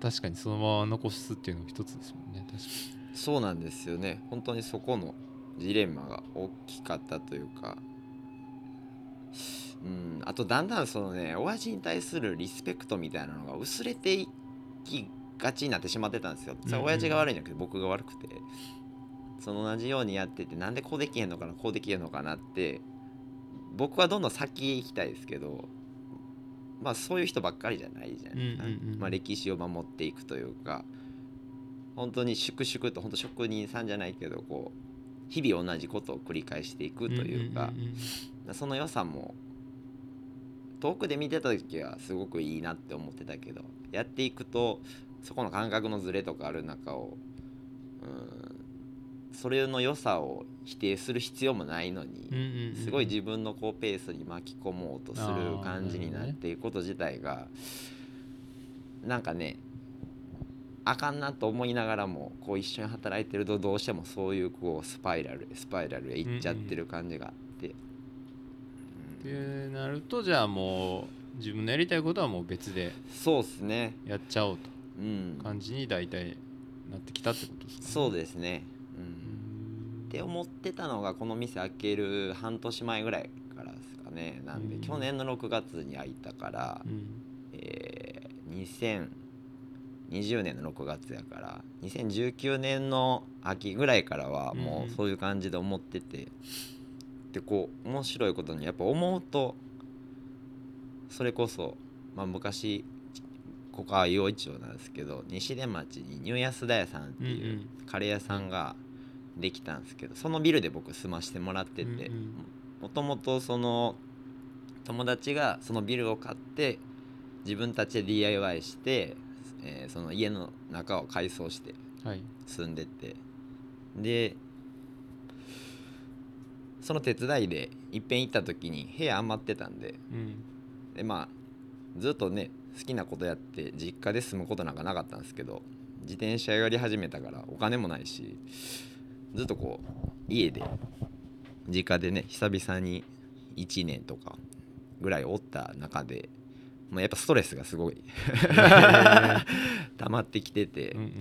確かにそのまま残すっていうのも一つですもんね確かに。そうなんですよね。本当にそこのジレンマが大きかったというか。うんあとだんだんそのね親父に対するリスペクトみたいなのが薄れていきがちになってしまってたんですよ。それは親父が悪いんじゃなくて僕が悪くて。その同じようにやっててなんでこうできへんのかなこうできへんのかなって僕はどんどん先行きたいですけどまあそういう人ばっかりじゃないじゃないですか、まあ、歴史を守っていくというか本当に粛々と本当職人さんじゃないけどこう日々同じことを繰り返していくというかその良さも遠くで見てた時はすごくいいなって思ってたけどやっていくとそこの感覚のズレとかある中をうんそれの良さを否定する必要もないのに、すごい自分のこうペースに巻き込もうとする感じになっていくこと自体がなんかねあかんなと思いながらもこう一緒に働いてるとどうしてもそういうこうスパイラルスパイラルへ行っちゃってる感じがあって、ってなるとじゃあもう自分のやりたいことはもう別でそうっすね。やっちゃおうと。うん。感じに大体なってきたってことですか、ね、そうですね。うん。うん。って思ってたのがこの店開ける半年前ぐらいからですかね。なんでうん。去年の6月に開いたから、うん。えー2020年の6月やから2019年の秋ぐらいからはもうそういう感じで思ってて、でこう面白いことにやっぱ思うとそれこそ、まあ、昔ここは陽一町なんですけど西出町にニューヤスダ屋さんっていううんカレー屋さんができたんですけどそのビルで僕住ましてもらっててもともとその友達がそのビルを買って自分たちで DIY して、えーその家の中を改装してはい。住んでてでその手伝いでいっぺん行った時に部屋余ってたんでうん。でまあずっとね好きなことやって実家で住むことなんかなかったんですけど自転車やり始めたからお金もないしずっとこう家で実家でね久々に1年とかぐらいおった中で、まあ、やっぱストレスがすごい。<laughs> 溜まってきてて、うんうんうん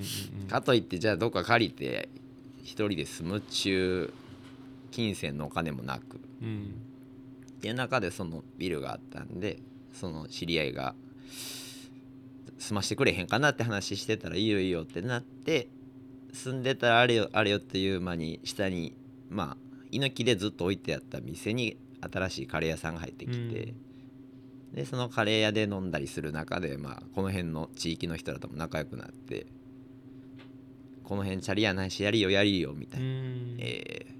うん。かといってじゃあどっか借りて一人で住むっちゅう金銭のお金もなく。うん。っていう中でそのビルがあったんでその知り合いが住ましてくれへんかな？って話してたらいいよいいよってなって住んでたらあれよあれよっていう間に下にまあ居抜きでずっと置いてあった店に新しいカレー屋さんが入ってきて、でそのカレー屋で飲んだりする中でまあこの辺の地域の人らとも仲良くなってこの辺チャリやないしやりよやりよみたいな。うん。えー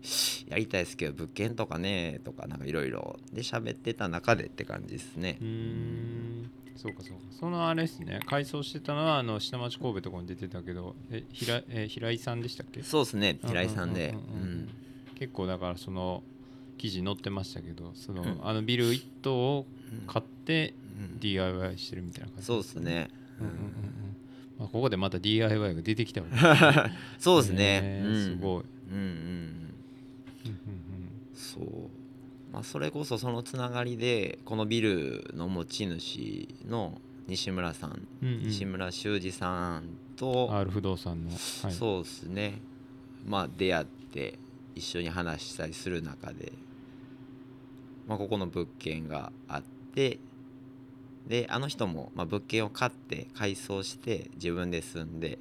やりたいですけど物件とかねとかなんかいろいろ。で喋ってた中でって感じですね。うーん。そうかそうか。そのあれですね。改装してたのはあの下町神戸とかに出てたけどえ平え平井さんでしたっけ？そうですね。平井さんで。結構だからその記事載ってましたけどその、うん。あのビル一棟を買ってうん。DIY してるみたいな感じそうですね。うんうんうんうん。まあ、ここでまた DIY が出てきたわけそうですね。ねうん。すごい、うんうんうん。うんうんそう。まあそれこそそのつながりでこのビルの持ち主の西村さん、うんうん。西村修二さんと、R 不動産の、はい、そうですね。まあ出会って一緒に話したりする中で、まあ、ここの物件があってであの人も、まあ、物件を買って改装して自分で住んで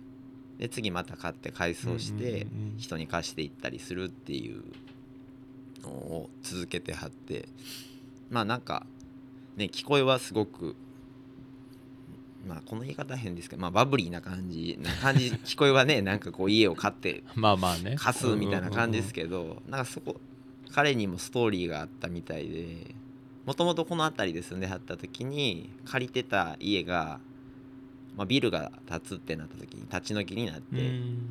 で次また買って改装して人に貸していったりするっていうのを続けてはってまあなんかね聞こえはすごくまあこの言い方は変ですけど、まあ、バブリーな感じな感じ聞こえはね <laughs> なんかこう家を買ってまあまあね。貸すみたいな感じですけどなんかそこ彼にもストーリーがあったみたいでもともとこの辺りで住んではった時に借りてた家が、まあ、ビルが建つってなった時に立ち退きになっうん。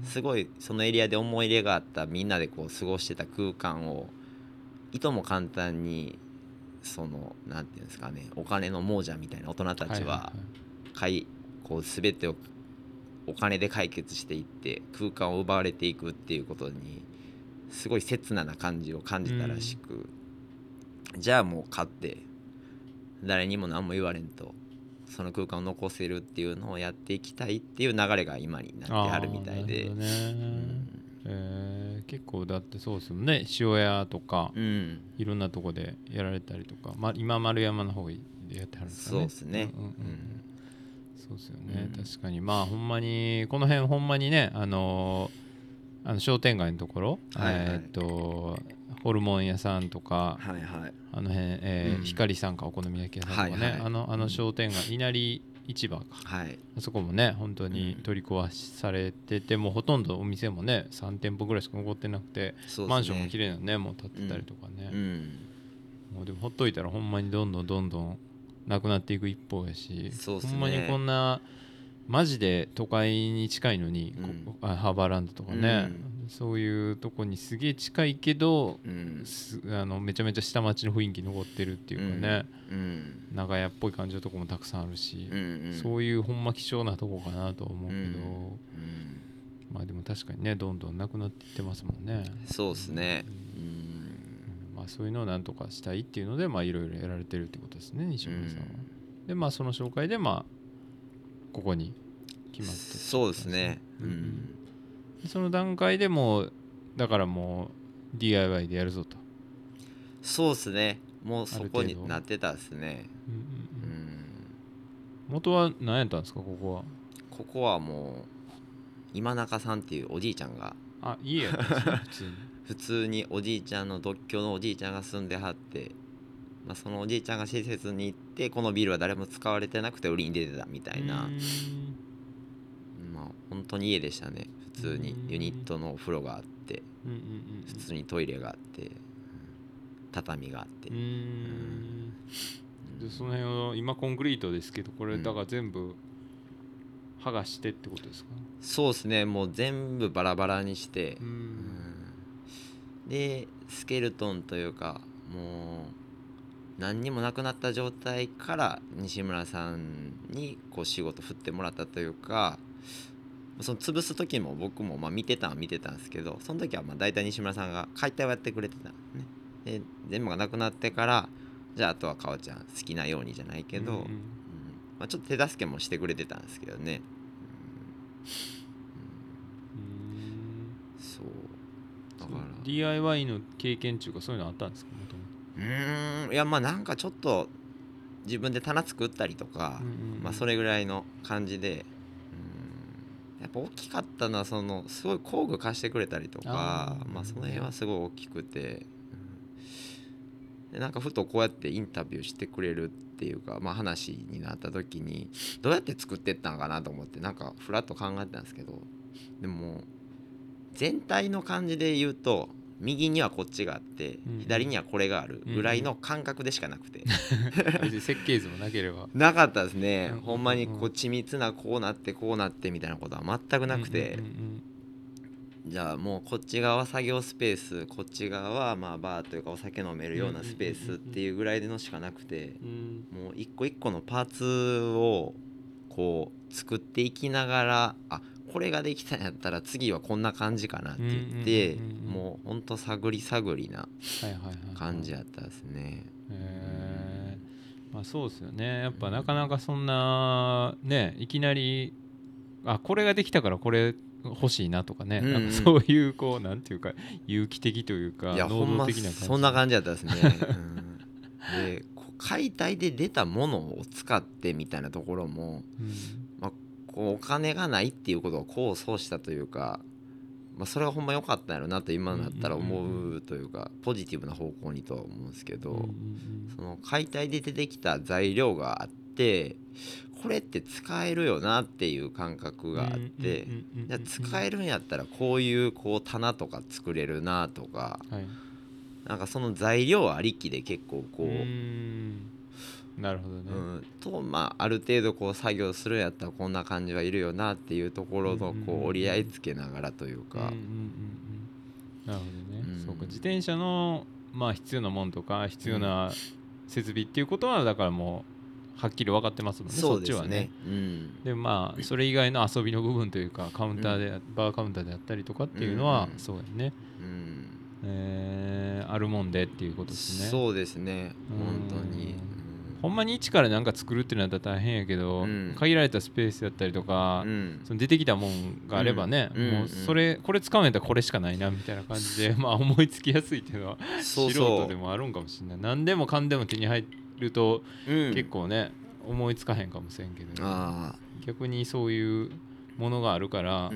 てすごいそのエリアで思い入れがあったみんなでこう過ごしてた空間をいとも簡単にそのなんていうんですかねお金の亡者みたいな大人たちは買いこう全てをお金で解決していって空間を奪われていくっていうことにすごい切なな感じを感じたらしく、じゃあもう買って誰にも何も言われんとその空間を残せるっていうのをやっていきたいっていう流れが今になってあるみたいで。えー結構だってそうですもんね。塩屋とかうん。いろんなとこでやられたりとか、まあ、今丸山の方でやってはるんですかね。そうですね。うんうんうん。うんそうですよね、うん。確かに。まあほんまにこの辺ほんまにねあのーあの商店街のところ、はいはい。えーっとホルモン屋さんとかはいはい。あの辺、えーうん。光さんかお好み焼き屋さんとかね、はいはい。あのあの商店街稲荷市場か。はい。あそこもね本当にうん。取り壊しされてて、もうほとんどお店もね3店舗ぐらいしか残ってなくて、ね。マンションも綺麗なねもう建ってたりとかね、うん。もうでもほっといたらほんまにどんどんどんどんなくなっていく一方やし、ね。ほんまにこんなマジで都会に近いのに、うん。ここあハーバーランドとかね、そういうとこにすげえ近いけどうん。すあのめちゃめちゃ下町の雰囲気残ってるっていうかね、うん。長屋っぽい感じのとこもたくさんあるしう、んそういうほんま貴重なとこかなと思うけど、うん。まあでも確かにねどんどんなくなっていってますもんね。そうですね。ううんそういうのをなんとかしたいっていうのでまあいろいろやられてるってことですね西村さんは。でまあその紹介でまあここに決まってそうですね。ううん。んその段階でもうだからもう DIY でやるぞと。そうですね。もうそこになってたですね。うんうんううんん。元は何やったんですかここは？ここはもう今中さんっていうおじいちゃんがあ家やったんですね普通に。普通におじいちゃんの独居のおじいちゃんが住んではって、まあ、そのおじいちゃんが施設に行ってこのビルは誰も使われてなくて売りに出てたみたいな。まあ本当に家でしたね。普通にうん。ユニットのお風呂があってうんうんうん普通にトイレがあってうん畳があって。でその辺を今コンクリートですけどこれうん。だから全部剥がしてってことですか、そうですね。もう全部バラバラにして。う、ん。うんでスケルトンというかもう何にもなくなった状態から西村さんにこう仕事振ってもらったというかその潰す時も僕もまあ見てたんは見てたんですけどその時はまあ大体西村さんが解体をやってくれてたね。で全部がなくなってからじゃああとはかおちゃん好きなようにじゃないけど、うんうん。うん。まあ、ちょっと手助けもしてくれてたんですけどね、うん DIY の経験っていうかそういうのあったんですか？うーん。いやまあなんかちょっと自分で棚作ったりとか、まあそれれぐらいの感じでうん。やっぱ大きかったのはそのすごい工具貸してくれたりとかまあその辺はすごい大きくて、うん。でなんかふとこうやってインタビューしてくれるっていうか、まあ、話になった時にどうやって作ってったのかなと思ってなんかふらっと考えてたんですけどでも全体の感じで言うと右にはこっちがあってうん左にはこれがあるぐらいの感覚でしかなくて。<laughs> 別に設計図もなければ。なかったですね、うんほんまにこう緻密なこうなってこうなってみたいなことは全くなくて、うんうんじゃあもうこっち側は作業スペースこっち側はまあバーというかお酒飲めるようなスペースっていうぐらいでのしかなくて。うんうん。もう一個一個のパーツをこう作っていきながらあこれができたんやったら次はこんな感じかなって言ってうんうんうんうんもうほんと探り探りな感じやったですね。まあそうですよね。やっぱなかなかそんなねいきなりあこれができたからこれ欲しいなとかね、うん。うんなんかそういうこうなんていうか有機的というか能動的な感じ。そんな感じだったですね、うん、で解体で出たものを使ってみたいなところもうんこうお金がないっていうことを功を奏したというか、まあ、それはほんま良かったんやろなと今になったら思うというかポジティブな方向にとは思うんですけど、その解体で出てきた材料があってこれって使えるよなっていう感覚があって使えるんやったらこういうこう棚とか作れるなとかはい。なんかその材料ありきで結構こう。なるほどね、うん、とまあある程度こう作業するんやったらこんな感じはいるよなっていうところのうんうんうんこう折り合いつけながらというか。うんうんうん。うんなるほどね、うん。そうか自転車のまあ必要なもんとか必要な設備っていうことはだからもうはっきり分かってますもんねそうっちはね。うん。でまあそれ以外の遊びの部分というかカウンターで、バーカウンターであったりとかっていうのは、うんうん。そうやね、うん。えーあるもんでっていうことですね。そうですね。うん。本当に、ほんまに一からなんか作るってなったら大変やけど、うん。限られたスペースだったりとか、うん。その出てきたもんがあればね、うん。もうそれこれ使うんやったらこれしかないなみたいな感じで <laughs> まあ思いつきやすいっていうのはそう素人でもあるんかもしれない。何でもかんでも手に入るとうん。結構ね、思いつかへんかもしれんけど、あ逆にそういうものがあるから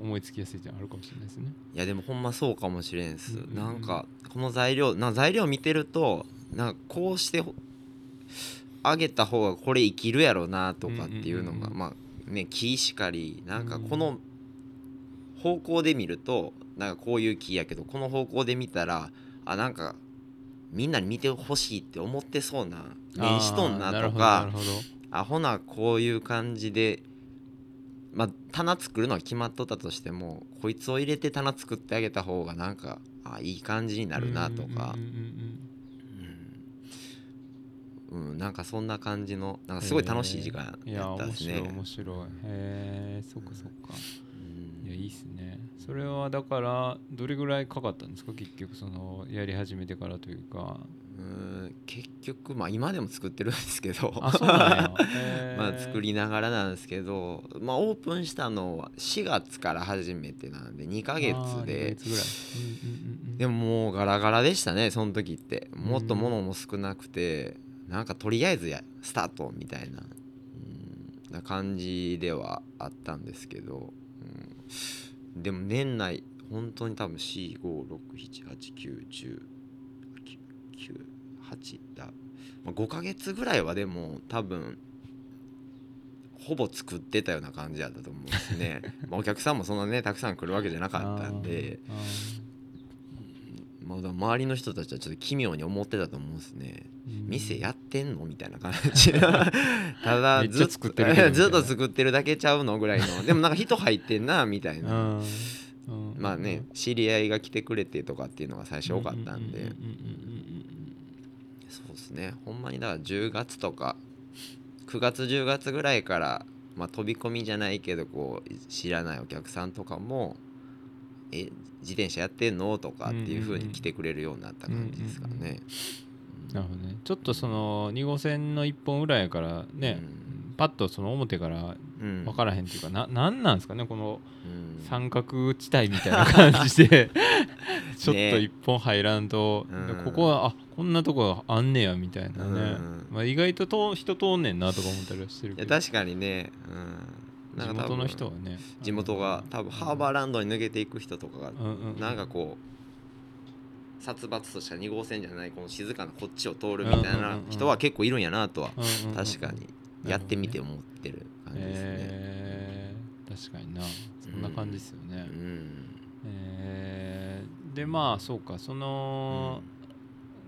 思いつきやすいっていうのあるかもしれないですね。いやでもほんまそうかもしれんす、うんうんうん。なんかこの材料な材料見てるとなんかこうしてほあげた方がこれ生きるやろなとかっていうのが、まあね木しかりなんかこの方向で見るとなんかこういう木やけどこの方向で見たらあなんかみんなに見てほしいって思ってそうな面しとんなとかなるほどあほなこういう感じでまあ棚作るのは決まっとったとしてもこいつを入れて棚作ってあげた方がなんかあいい感じになるなとかうんうんうんうん、うんなんかそんな感じのなんかすごい楽しい時間うんいややった面白いですね。面白い。へえそっかそっか。うん。いやいいっすね。それはだからどれぐらいかかったんですか？結局そのやり始めてからというか。うん結局まあ今でも作ってるんですけど。<laughs> まあ作りながらなんですけど、まあ、オープンしたのは4月から初めてなんで2ヶ月で。でももうガラガラでしたねその時って。もっと物も少なくて、なんかとりあえずやスタートみたいな,、うん、な感じではあったんですけど、うん、でも年内本当に多分45678910998だ、まあ、5ヶ月ぐらいはでも多分ほぼ作ってたような感じだったと思うんですね。<laughs> まあお客さんもそんなねたくさん来るわけじゃなかったんでまだ周りの人たちはちょっと奇妙に思ってたと思うんですね。ーうん。店やってんのみたいな感じ。<laughs> ただずっと作ってるずっと作ってるだけちゃうのぐらいの。でもなんか人入ってんなみたいな。まあね知り合いが来てくれてとかっていうのが最初多かったんで。そうですね。ほんまにだから10月とか9月10月ぐらいから、まあ、飛び込みじゃないけどこう知らないお客さんとかも「え自転車やってんの?」とかっていう風に来てくれるようになった感じですかね。うんうんなるほどね。ちょっとその2号線の1本裏やからね、パッとその表からうん。分からへんっていうかななんなんですかねこのうん。三角地帯みたいな感じで。<laughs> ちょっとね。一本入らんと、うん。ここはあこんなとこあんねやみたいなね、うん。まあ、意外とと人通んねんなとか思ったりはしてるいけど。や確かにね、うん、地なんか多分元の人はね。地元が多分ハーバーランドに抜けていく人とかがうんうんなんかこう殺伐とした2号線じゃないこの静かなこっちを通るみたいうんうんうんなうん。人は結構いるんやなとはうんうんうん確かに。やってみて思ってる感じですね。えー。確かにな。そんな感じですよね、うん。えー。でまあそうか。その、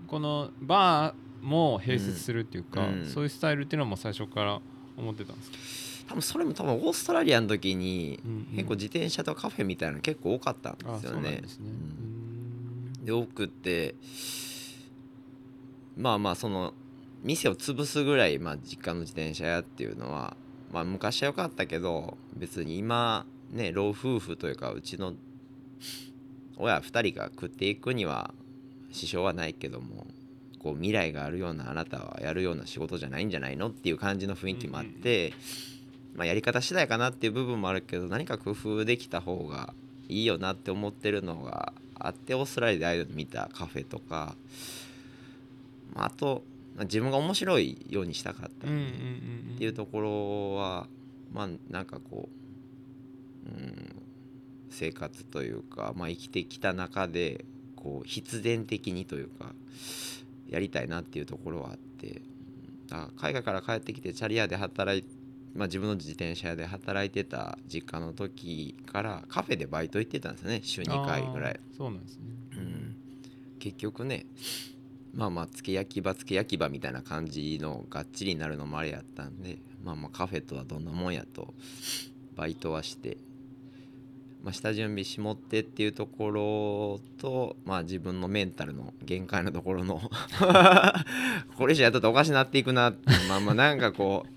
このバーも併設するっていうか、うん。そういうスタイルっていうのはもう最初から思ってたんですか、多分それも多分オーストラリアの時にうんうん。結構自転車とカフェみたいなの結構多かったんですよね。で多くってまあまあその店を潰すぐらい、まあ、実家の自転車屋っていうのは、まあ、昔は良かったけど別に今ね老夫婦というかうちの親2人が食っていくには支障はないけどもこう未来があるようなあなたはやるような仕事じゃないんじゃないのっていう感じの雰囲気もあって、まあ、やり方次第かなっていう部分もあるけど何か工夫できた方がいいよなって思ってるのがあってオーストラリアでああいうの見たカフェとか、まあ、あと、ま自分が面白いようにしたかったっていうところはまあなんかこう、うん、生活というか、まあ、生きてきた中でこう必然的にというかやりたいなっていうところはあって海外から帰ってきてチャリアで働いまあ、自分の自転車屋で働いてた実家の時からカフェでバイト行ってたんですよね。週2回ぐらい。そうなんですね。うん、結局ねまあまあつけ焼き場つけ焼き場みたいな感じのがっちりになるのもあれやったんでまあまあカフェとはどんなもんやとバイトはして、まあ、下準備しもってっていうところとまあ自分のメンタルの限界のところの <laughs> これ以上やったらおかしなっていくなってまあまあなんかこう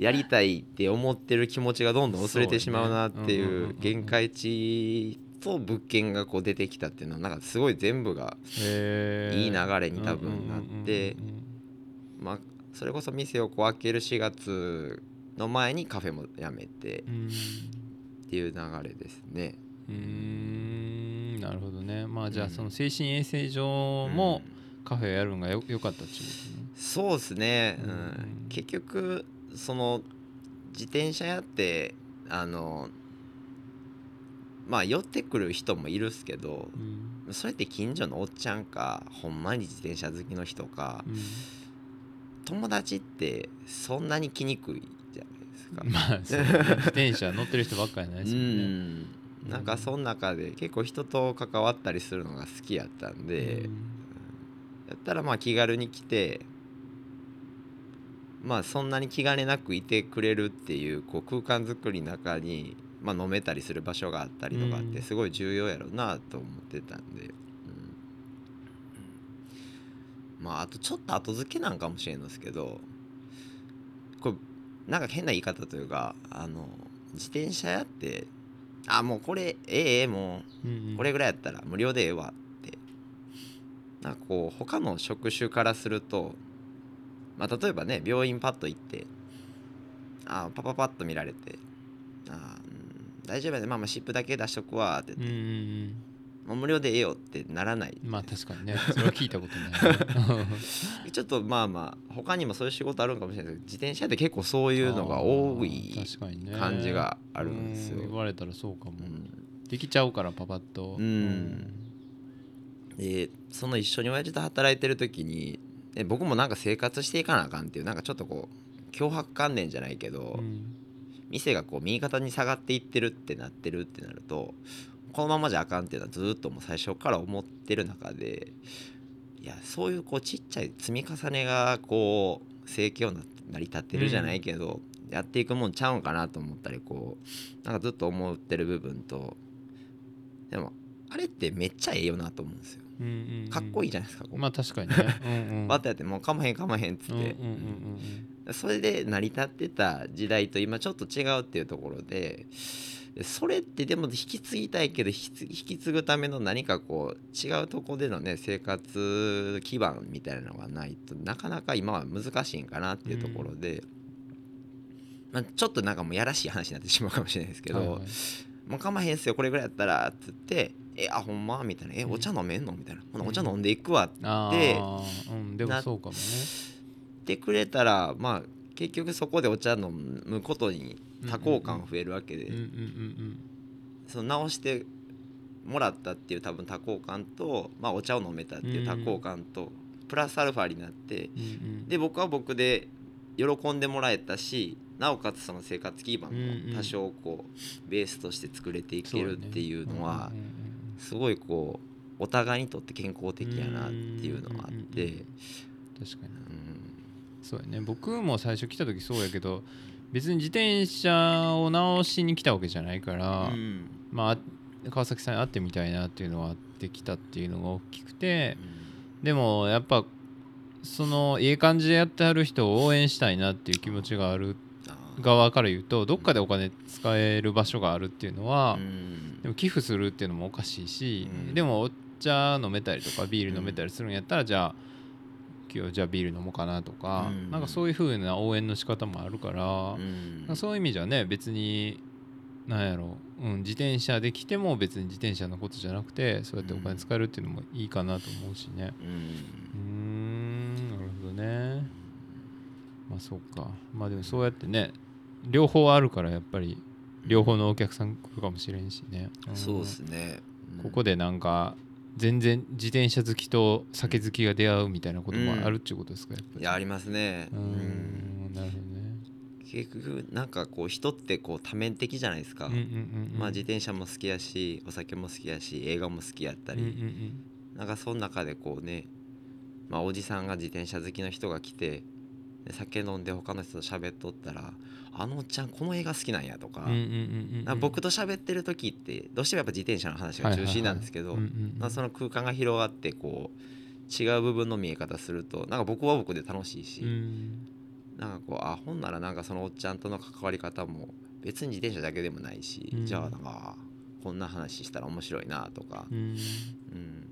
やりたいって思ってる気持ちがどんどん薄れてしまうなっていそう限界値と物件がこう出てきたっていうのはなんかすごい全部がいい流れに多分なってまあそれこそ店をこう開ける4月の前にカフェもやめてっていう流れですね。うーん。なるほどね。まあじゃあうんその精神衛生上もうん。カフェやるのがよよかったっていうことね。そうですね、うん。うん。結局その自転車やってあのまあ寄ってくる人もいるっすけどうん。それって近所のおっちゃんかほんまに自転車好きの人かうん。友達ってそんなに来にくいじゃないですか。<laughs> まあ自転車乗ってる人ばっかりないですよね。うん。なんかその中で結構人と関わったりするのが好きやったんで、うん。やったらまあ気軽に来てまあそんなに気兼ねなくいてくれるっていうこう空間作りの中に、まあ、飲めたりする場所があったりとかっうん。てすごい重要やろうなと思ってたんで、うん。まああとちょっと後付けなんかもしれんのですけどこれなんか変な言い方というかあの自転車やってあもうこれええええもうこれぐらいやったら無料でええわって。なんかこう他の職種からすると、まあ、例えばね病院パッと行ってあパパパッと見られてあうん大丈夫やでまあまあ湿布だけ出しとくわってうんうんうん。もう無料でええよってならない。まあ確かにね。それは聞いたことない。<laughs> ちょっとまあまあ他にもそういう仕事あるんかもしれないけど自転車って結構そういうのが多い感じがあるんですよ。うん言われたらそうかも、うん。できちゃうからパパッと。うん。でその一緒に親父と働いてる時にで僕もなんか生活していかなあかんっていうなんかちょっとこう脅迫観念じゃないけど、うん店がこう右肩に下がっていってるってなってるってなるとこのままじゃあかんっていうのはずっともう最初から思ってる中でいやそういうこうちっちゃい積み重ねがこう生計を成り立ってるじゃないけど、やっていくもんちゃうんかなと思ったりこうなんかずっと思ってる部分とでもあれってめっちゃええよなと思うんですよ。かっこいいじゃないですか、まあ確かにね。<laughs> うんうん。バッとやってもうかまへんかまへんっつって、うんうんうんそれで成り立ってた時代と今ちょっと違うっていうところででそれってでも引き継ぎたいけど引き継ぐための何かこう違うとこでのね生活基盤みたいなのがないとなかなか今は難しいんかなっていうところで、まあ、ちょっとなんかもうやらしい話になってしまうかもしれないですけど、はいはいもうかまへんっすよこれぐらいやったらっつって「えあほんま?」みたいな「えお茶飲めんの?」みたいな「ほなお茶飲んでいくわ」あでーうん。でもなそうかもね。ってくれたらまあ結局そこでお茶飲むことに多幸感増えるわけで、その直してもらったっていう多分多幸感と、まあ、お茶を飲めたっていう多幸感と、プラスアルファになってで僕は僕で喜んでもらえたしなおかつその生活基盤うんうん。も多少こうベースとして作れていけるっていうのはすごいこうお互いにとって健康的やなっていうのがあっうんうんうんてうん。確かに。うんそうやね。僕も最初来た時そうやけど別に自転車を直しに来たわけじゃないから、うん。まあ川崎さんに会ってみたいなっていうのはあってきたっていうのが大きくてでもやっぱそのいい感じでやってはる人を応援したいなっていう気持ちがあるあー側から言うとどっかでお金使える場所があるっていうのは、うん。でも寄付するっていうのもおかしいし、うん。でもお茶飲めたりとかビール飲めたりするんやったら、じゃあ今日じゃあビール飲もうかなとか、うん。なんかそういう風な応援の仕方もあるから、うん。そういう意味じゃね別になんやろう、うん、自転車で来ても別に自転車のことじゃなくてそうやってお金使えるっていうのもいいかなと思うしね。うん。なるほどね。まあそうか。まあでもそうやってね両方あるからやっぱり両方のお客さん来るかもしれんしね、ん。そうですね。うん。ここでなんか全然自転車好きと酒好きが出会うみたいなこともあるっていうことですかやっぱり。いやありますね。うん。んなるほどね。結局なんかこう人ってこう多面的じゃないですか、まあ自転車も好きやしお酒も好きやし映画も好きやったり、なんかその中でこうねまあおじさんが自転車好きの人が来てで酒飲んで他の人と喋っとったら「あのおっちゃんこの映画好きなんや」とか,、僕と喋ってる時ってどうしてもやっぱ自転車の話が中心なんですけどその空間が広がってこう違う部分の見え方するとなんか僕は僕で楽しいし、うん。なんかこうあほんならなんかそのおっちゃんとの関わり方も別に自転車だけでもないし、うん。じゃあなんかこんな話したら面白いなとか、うん。うん、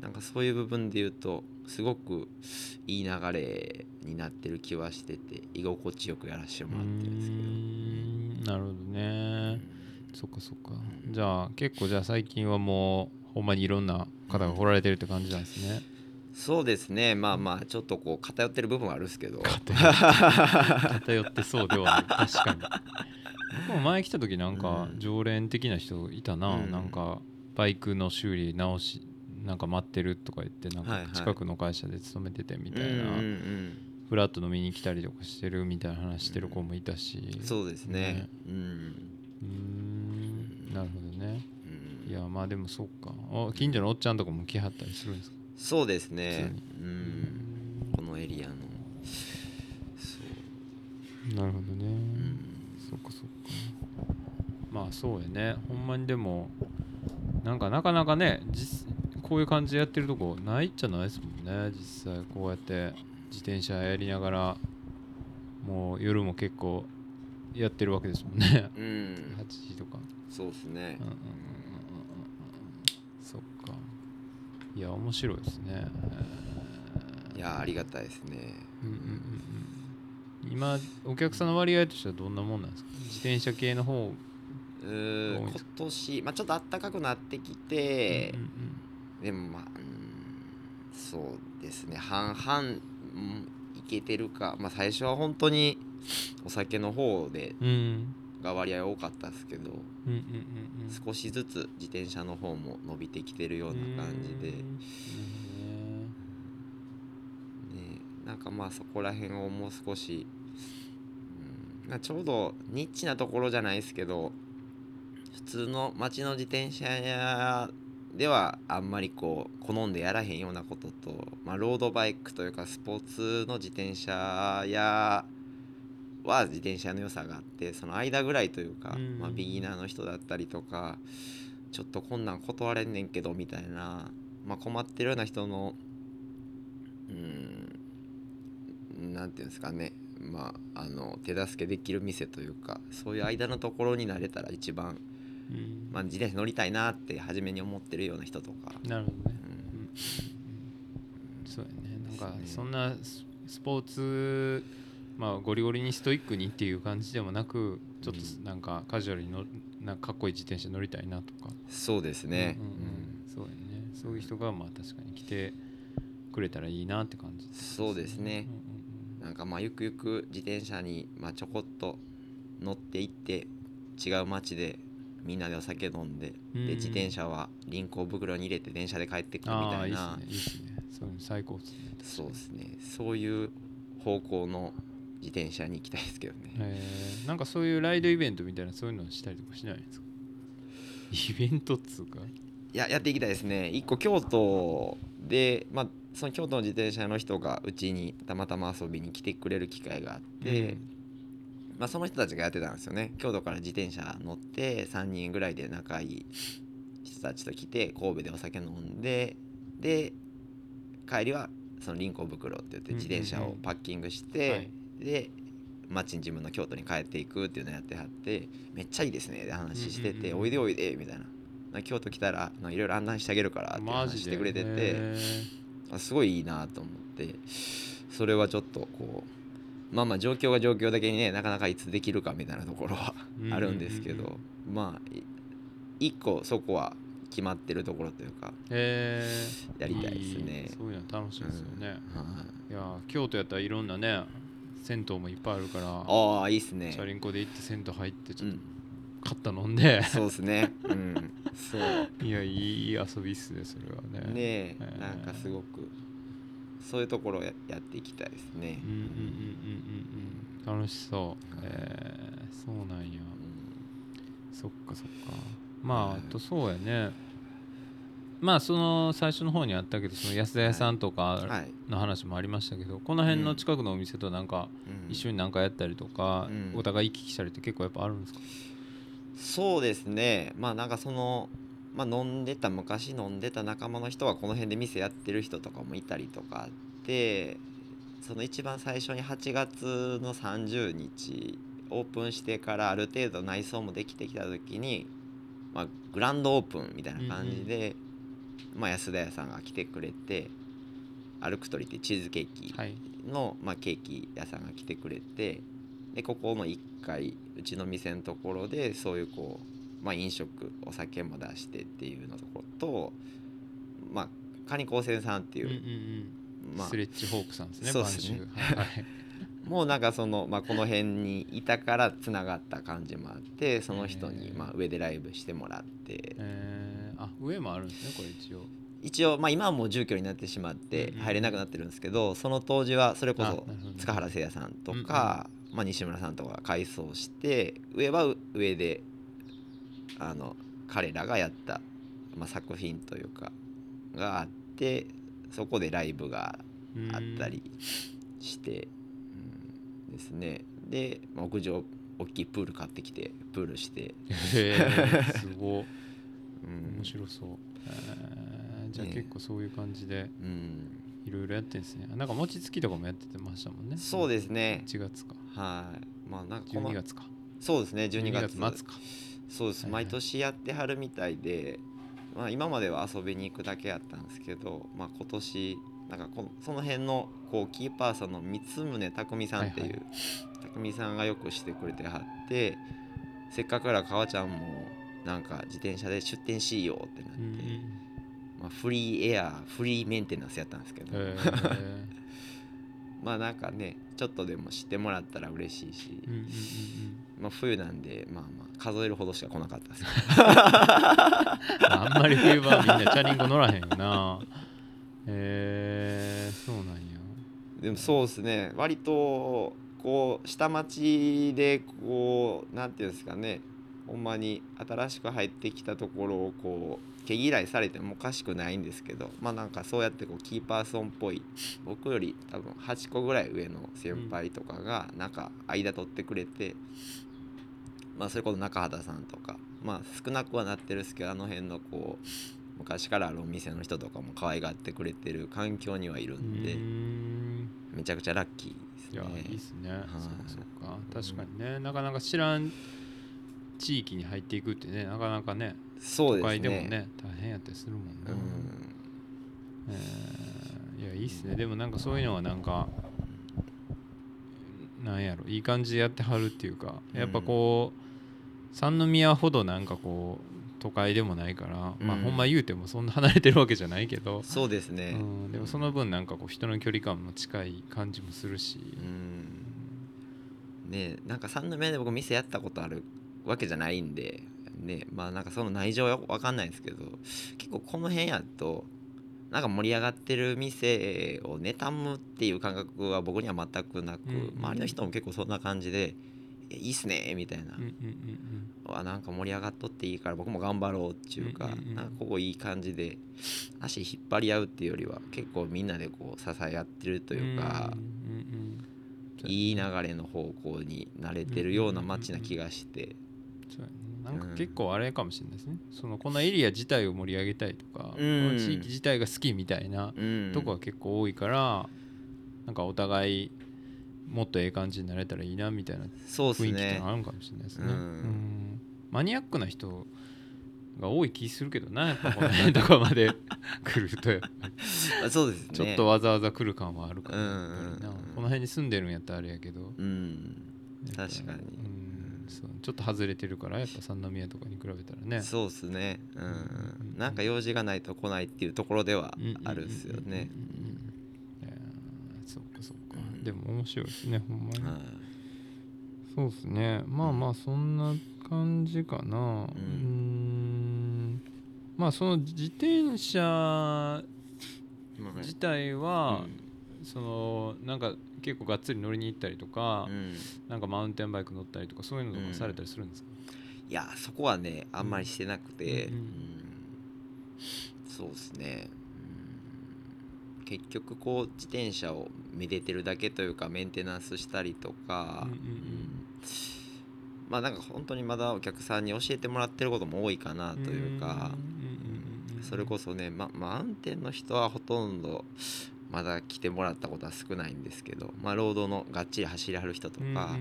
なんかそういう部分で言うとすごくいい流れになってる気はしてて居心地よくやらせてもらってるんですけど。なるほどね。そっかそっか。じゃあ結構じゃあ最近はもうほんまにいろんな方が来られてるって感じなんですね。そうですね。まあまあちょっとこう偏ってる部分はあるんですけど。偏ってそうでは確かに。僕も前来た時なんかうん。常連的な人いたな、うん。なんかバイクの修理直しなんか待ってるとか言ってなんか近くの会社で勤めててみたいな、フラット飲みに来たりとかしてるみたいな話してる子もいたし、そうですね。うん。うーん。なるほどね。うん。いやまあでもそっか。あ近所のおっちゃんとかも来はったりするんですか？そうですね。うん。このエリアの。そう。なるほどね、うん。そっかそっか。まあそうやね。ほんまにでもなんかなかなかね実こういう感じでやってるとこないっちゃないですもんね。実際こうやって自転車やりながらもう夜も結構やってるわけですもんね。うん。8時とか。そうですね。うんうんうんうんうん。うんそっか。いや面白いですね。いやありがたいですね。うんうんうんうん。今お客さんの割合としてはどんなもんなんですか？自転車系の方うー今年、まあ、ちょっと暖かくなってきてうん、うんでもまあうんそうですね。半々、うん、いけてるか、まあ、最初は本当にお酒の方でうん。うんが割合多かったですけどうんうんうん少しずつ自転車の方も伸びてきてるような感じで、うん。ね、なんかまあそこら辺をもう少し、うんまあ、ちょうどニッチなところじゃないですけど普通の街の自転車屋ではあんまりこう好んでやらへんようなことと、まあ、ロードバイクというかスポーツの自転車屋は自転車の良さがあってその間ぐらいというか、うん。まあ、ビギナーの人だったりとかちょっとこんなん断れんねんけどみたいな、まあ、困ってるような人のうんなんていうんですかねまああの手助けできる店というかそういう間のところになれたら一番、うん。まあ、自転車乗りたいなって初めに思ってるような人とか、なるほどね。うん。そうやね。なんかそんなススポーツまあゴリゴリにストイックにっていう感じでもなくちょっとうん。なんかカジュアルにのなんかかっこいい自転車乗りたいなとか。そうですね、うんうんうん。そうやね。そういう人がまあ確かに来てくれたらいいなって感じそうですね。うんうんなんかまあゆくゆく自転車にまあちょこっと乗っていって違う街でみんなでお酒飲んでうん。で自転車は輪行袋に入れて電車で帰ってくるみたいな。すね。いいっすね。最高っすね。そうですね。そういう方向の自転車に行きたいですけどね、えー。なんかそういうライドイベントみたいなそういうのしたりとかしないんですか？イベントっつうか。いややっていきたいですね。一個京都でまあその京都の自転車の人がうちにたまたま遊びに来てくれる機会があって、まあ、その人たちがやってたんですよね。京都から自転車乗って3人ぐらいで仲いい人たちと来て神戸でお酒飲んでで帰りはその輪行袋って言って自転車をパッキングして、はい。で町に自分の京都に帰っていくっていうのやってはってめっちゃいいですねで話してて、おいでおいでみたいな。京都来たらいろいろ案内してあげるからって話してくれててへあすごいいいなと思ってそれはちょっとこうまあまあ状況が状況だけにねなかなかいつできるかみたいなところはあるんですけど、まあい一個そこは決まってるところというかへえやりたいですね。そういうの楽しいですよね、はいいや京都やったらいろんなね銭湯もいっぱいあるからああいいっすね。チャリンコで行って銭湯入ってちょっとうん。買った飲んで、そうですね。うん。そう。<laughs> いやいい遊びっすねそれはね。ねええー。なんかすごくそういうところをややっていきたいですね。うんうんうんうんうんうん。楽しそう。えー、そうなんや。そっかそっか。まあはいあとそうやね。まあその最初の方にあったけどその安田屋さんとかはい、の話もありましたけどこの辺の近くのお店となんかうん。一緒に何かやったりとかうん。お互い行き来したりって結構やっぱあるんですか？そうですね。まあなんかその、まあ、飲んでた昔飲んでた仲間の人はこの辺で店やってる人とかもいたりとかあってその一番最初に8月の30日オープンしてからある程度内装もできてきた時に、まあ、グランドオープンみたいな感じで、まあ、安田屋さんが来てくれて歩く鳥ってチーズケーキはい。の、まあ、ケーキ屋さんが来てくれてでここの1階うちの店のところでそういうこう、まあ、飲食お酒も出してっていうのところと、まあ、カニ高専さんっていう、うんうんうん。まあス、レッチホークさんですねそうっすね。はいはい。<laughs> もうなんかその、まあ、この辺にいたからつながった感じもあってその人に、まあ、上でライブしてもらって。えー、あ上もあるんですねこれ一応。一応、まあ、今はもう住居になってしまってうんうん入れなくなってるんですけどその当時はそれこそ塚原誠也さんとか、まあ、西村さんとかが改装して上は上であの彼らがやった、まあ、作品というかがあってそこでライブがあったりして、うん、ですね。でまあ屋上大きいプール買ってきてプールして、すごい。<laughs> うん。面白そう、えー、じゃあね。結構そういう感じでうん、いろいろやってんですね。なんか餅つきとかもやっててましたもんね。そうですね。1月か。はい。まあなんかこの12月か。そうですね12 12月月末かそうです、はいはい。毎年やってはるみたいで、まあ、今までは遊びに行くだけやったんですけど、まあ、今年なんかこのその辺のこうキーパーソンの三宗匠さんっていう、はい。はい匠さんがよくしてくれてはってせっかくから川ちゃんもなんか自転車で出店しようってなって、まあ、フリーエアフリーメンテナンスやったんですけど、えーまあなんかねちょっとでも知ってもらったら嬉しいし、うんうんうんうん。まあ、冬なんでまあまあ数えるほどしか来なかったです。<laughs> あんまり冬場はみんなチャリンコ乗らへんよな。えー、そうなんや。でもそうですね。割とこう下町でこうなんていうんですかね。ほんまに新しく入ってきたところをこう毛嫌いされてもおかしくないんですけどまあなんかそうやってこうキーパーソンっぽい僕より多分8個ぐらい上の先輩とかがなんか間取ってくれて、まあそれこそ中畑さんとかまあ少なくはなってるんですけどあの辺のこう昔からあるお店の人とかも可愛がってくれてる環境にはいるんで。めちゃくちゃラッキーですね。いいっすね、い。そうそうか。確かにね。なかなか知らん地域に入っていくってねなかなかねそうですね。都会でもね大変やったりするもんね、うん。えーいやいいっすねでもなんかそういうのはなんかなんやろいい感じでやってはるっていうかやっぱこう三宮ほどなんかこう都会でもないから、まあうんほんま言うてもそんな離れてるわけじゃないけど、そうですね。うん、でもその分なんかこう人の距離感も近い感じもするし、うん。ねなんか三宮で僕店やったことあるわけじゃないんで、ねまあなんかその内情はわかんないんですけど、結構この辺やと。なんか盛り上がってる店を妬むっていう感覚は僕には全くなく、周りの人も結構そんな感じで「いいっすね」みたいな。うなんか盛り上がっとっていいから僕も頑張ろうっていうか、なんかここいい感じで足引っ張り合うっていうよりは結構みんなでこう支え合ってるとうんいうか、いい流れの方向に慣れてるような街な気がして、なんか結構あれかもしれないですね、そのこのエリア自体を盛り上げたいとか、うん。この地域自体が好きみたいなうん。とこは結構多いから、なんかお互いもっとええ感じになれたらいいなみたいな雰囲気ってねのがあるかもしれないですね、うん。うん。マニアックな人が多い気するけどなやっぱこの辺とかまで <laughs> 来るとやっぱり。そうですね。ちょっとわざわざ来る感はあるかも、うんうんうんこの辺に住んでるんやったらあれやけど。うん。確かに。うんそうちょっと外れてるからやっぱ三宮とかに比べたらね。そうですね。ううん。んなんか用事がないと来ないっていうところではあるんですよね。そうかそうか。でも面白いですねほんまに、はい。そうですね。まあまあそんな感じかな。うーん。まあその自転車まあ自体は、うん。そのなんか結構がっつり乗りに行ったりとか、うん。なんかマウンテンバイク乗ったりとかそういうのとかされたりするんですか、いやそこはねあんまりしてなくて、うん。うん。うんそうですね、うん。結局こう自転車をめでてるだけというかメンテナンスしたりとか、うんうんうん。まあなんか本当にまだお客さんに教えてもらってることも多いかなというか、うんうんうんうん。それこそね、ま、マウンテンの人はほとんどまだ来てもらったことは少ないんですけど、まあ、ロードのがっちり走りはる人とか、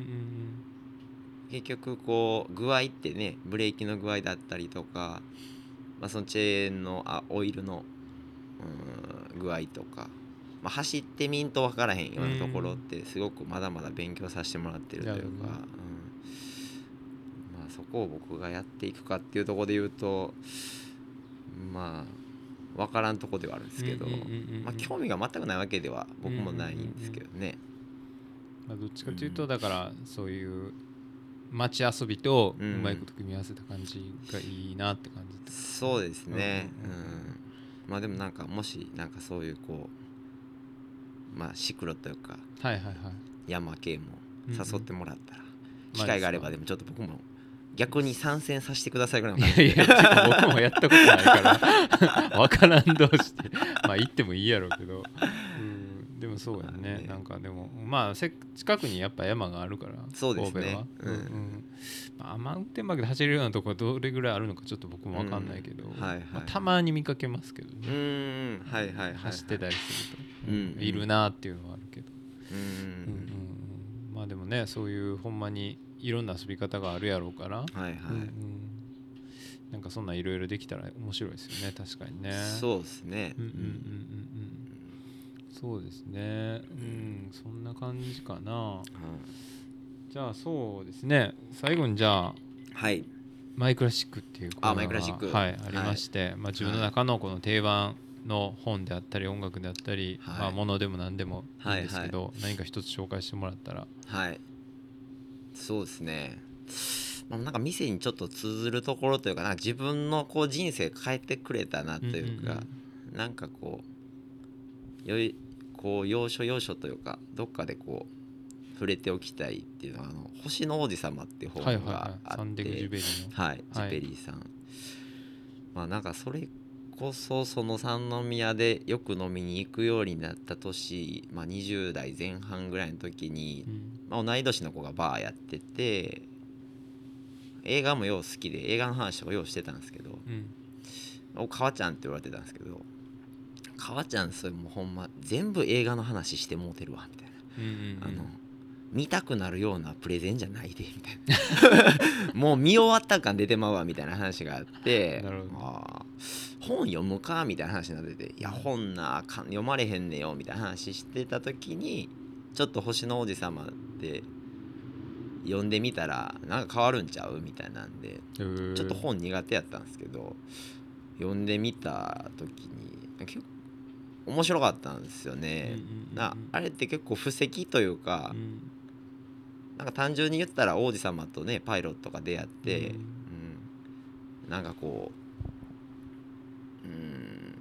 結局こう具合ってねブレーキの具合だったりとか、まあ、そのチェーンのあオイルのうん具合とか、まあ、走ってみんと分からへんようなところってすごくまだまだ勉強させてもらってるというか、うん。まあ、そこを僕がやっていくかっていうところで言うとまあ分からんとこではあるんですけど、興味が全くないわけでは僕もないんですけどね。まあ、どっちかというとだからそういう街遊びとううんまいこと組み合わせた感じがいいなって感じそうですね。うんうんうん。うん。まあでもなんかもしなんかそういうこうまあシクロというかはいはいはい。山系も誘ってもらったら、うん機会があればでもちょっと僕も逆に参戦させてくださいぐらいのい感じで。やいやちょっと僕もやったことないから。<laughs> 分からんどうして。まあ行ってもいいやろうけど、うん、でもそうやまあね。ねなんかでもまあせ近くにやっぱ山があるからそうですね。神戸は、うん。ん。まあ、マウンテンバイクで走れるようなところどれぐらいあるのかちょっと僕も分かんないけど、うんはいはい。まあ、たまに見かけますけどうね、ーん。はいはいはい、はい、走ってたりすると、うんいるなっていうのはあるけど、うーん。うんうんうん。まあでもねそういうほんまにいろんな遊び方があるやろうから、はいはい、うんうん。なんかそんなんいろいろできたら面白いですよね。確かにね。そうですね。うんうんうんうん。うんそうですね。うんそんな感じかな。はい。じゃあそうですね。最後にじゃあはい。マイクラシックっていうコーナーがあマイクラシック。はいありまして、まあ、自分の中のこの定番の本であったり音楽であったり、はい。まあ、ものでも何でもいいんですけど、は何か一つ紹介してもらったら。はいそうですね。まあなんか店にちょっと通ずるところというかな自分のこう人生変えてくれたなというか、なんかこうよいこう要所要所というかどっかでこう触れておきたいっていうのはあの「星の王子様」っていう本はいはいがはい。あっサンテグジュペリーの。はいジはいペリーさん、まあなんかそれこそその三宮でよく飲みに行くようになった年、まあ、20代前半ぐらいの時にう、ん。まあ、同い年の子がバーやってて映画もよう好きで映画の話とかようしてたんですけどうん「お川ちゃん」って言われてたんですけど「川ちゃんそれもうほんま全部映画の話してもうてるわ」みたいな。うんうん。あの見たくなるようなプレゼンじゃないでみたいな。<laughs> もう見終わった感出てまうわみたいな話があってなるほど。あー本読むかみたいな話になってていや本なあかん読まれへんねよみたいな話してた時にちょっと星の王子様って読んでみたらなんか変わるんちゃう？みたいなんでちょちょっと本苦手やったんですけど読んでみた時に結構面白かったんですよね。なあれって結構布石というか、うんなんか単純に言ったら王子様とねパイロットが出会って、うん。うん。なんかこううん。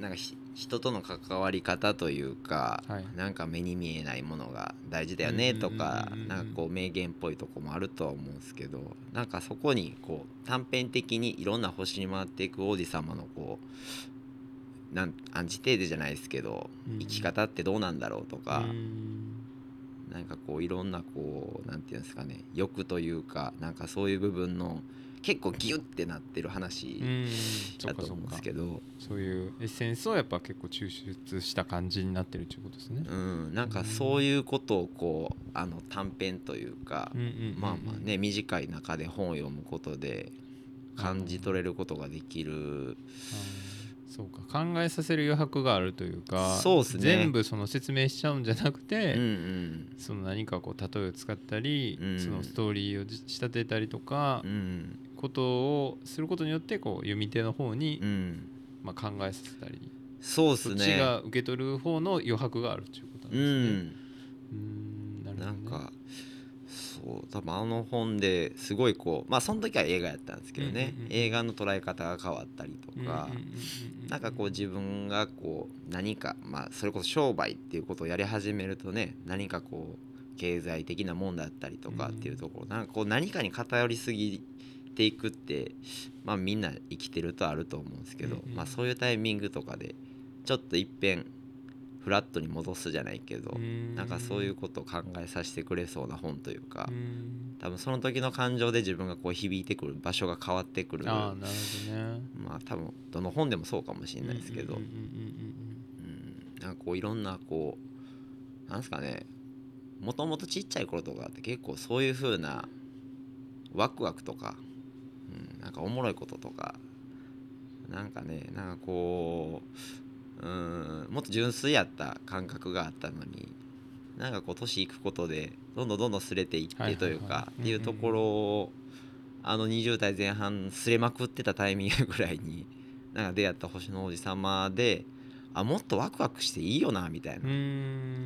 なんかひ人との関わり方というか、はい。なんか目に見えないものが大事だよねとかうなんかこう名言っぽいとこもあるとは思うんですけどなんかそこにこう短編的にいろんな星に回っていく王子様のこうなんアンチテーゼじゃないですけど、うん。生き方ってどうなんだろうとか、うんなんかこういろんなこうなんていうんですかね欲というかなんかそういう部分の結構ギュッてなってる話だと思うんですけど、そういうエッセンスをやっぱ結構抽出した感じになってるっていうことですね。うん、なんかそういうことをこうあの短編というか、うんうんうんうん。まあまあね短い中で本を読むことで感じ取れることができるそうか考えさせる余白があるというかそうっすね。全部その説明しちゃうんじゃなくて、うんうん。その何かこう例えを使ったり、うん。そのストーリーをじ仕立てたりとか、うんことをすることによってこう読み手の方に、うん。まあ、考えさせたり、そうっすそっちねが受け取る方の余白があるっていうことなんうですね。ん。うーんなるほどね。なんかそう多分あの本ですごいこうまあその時は映画やったんですけどね、うんうんうん映画の捉え方が変わったりとか、うんうんうんうんなんかこう自分がこう何かまあそれこそ商売っていうことをやり始めるとね何かこう経済的なもんだったりとかっていうところ、なんかこう何かに偏りすぎていくってまあみんな生きてるとあると思うんですけど、うんうん。まあそういうタイミングとかでちょっといっぺんフラットに戻すじゃないけど、うんなんかそういうことを考えさせてくれそうな本というか、うん。多分その時の感情で自分がこう響いてくる場所が変わってくる。ああなるほどね。まあ多分どの本でもそうかもしれないですけど、なんかこういろんなこうなんですかね。もともとちっちゃい頃とかって結構そういう風なワクワクとか、うん、なんかおもろいこととかなんかねなんかこううんもっと純粋やった感覚があったのになんかこう年いくことでどんどんどんどんすれていってというかうんっていうところをあの20代前半すれまくってたタイミングぐらいになんか出会った星の王子様であもっとワクワクしていいよなみたいな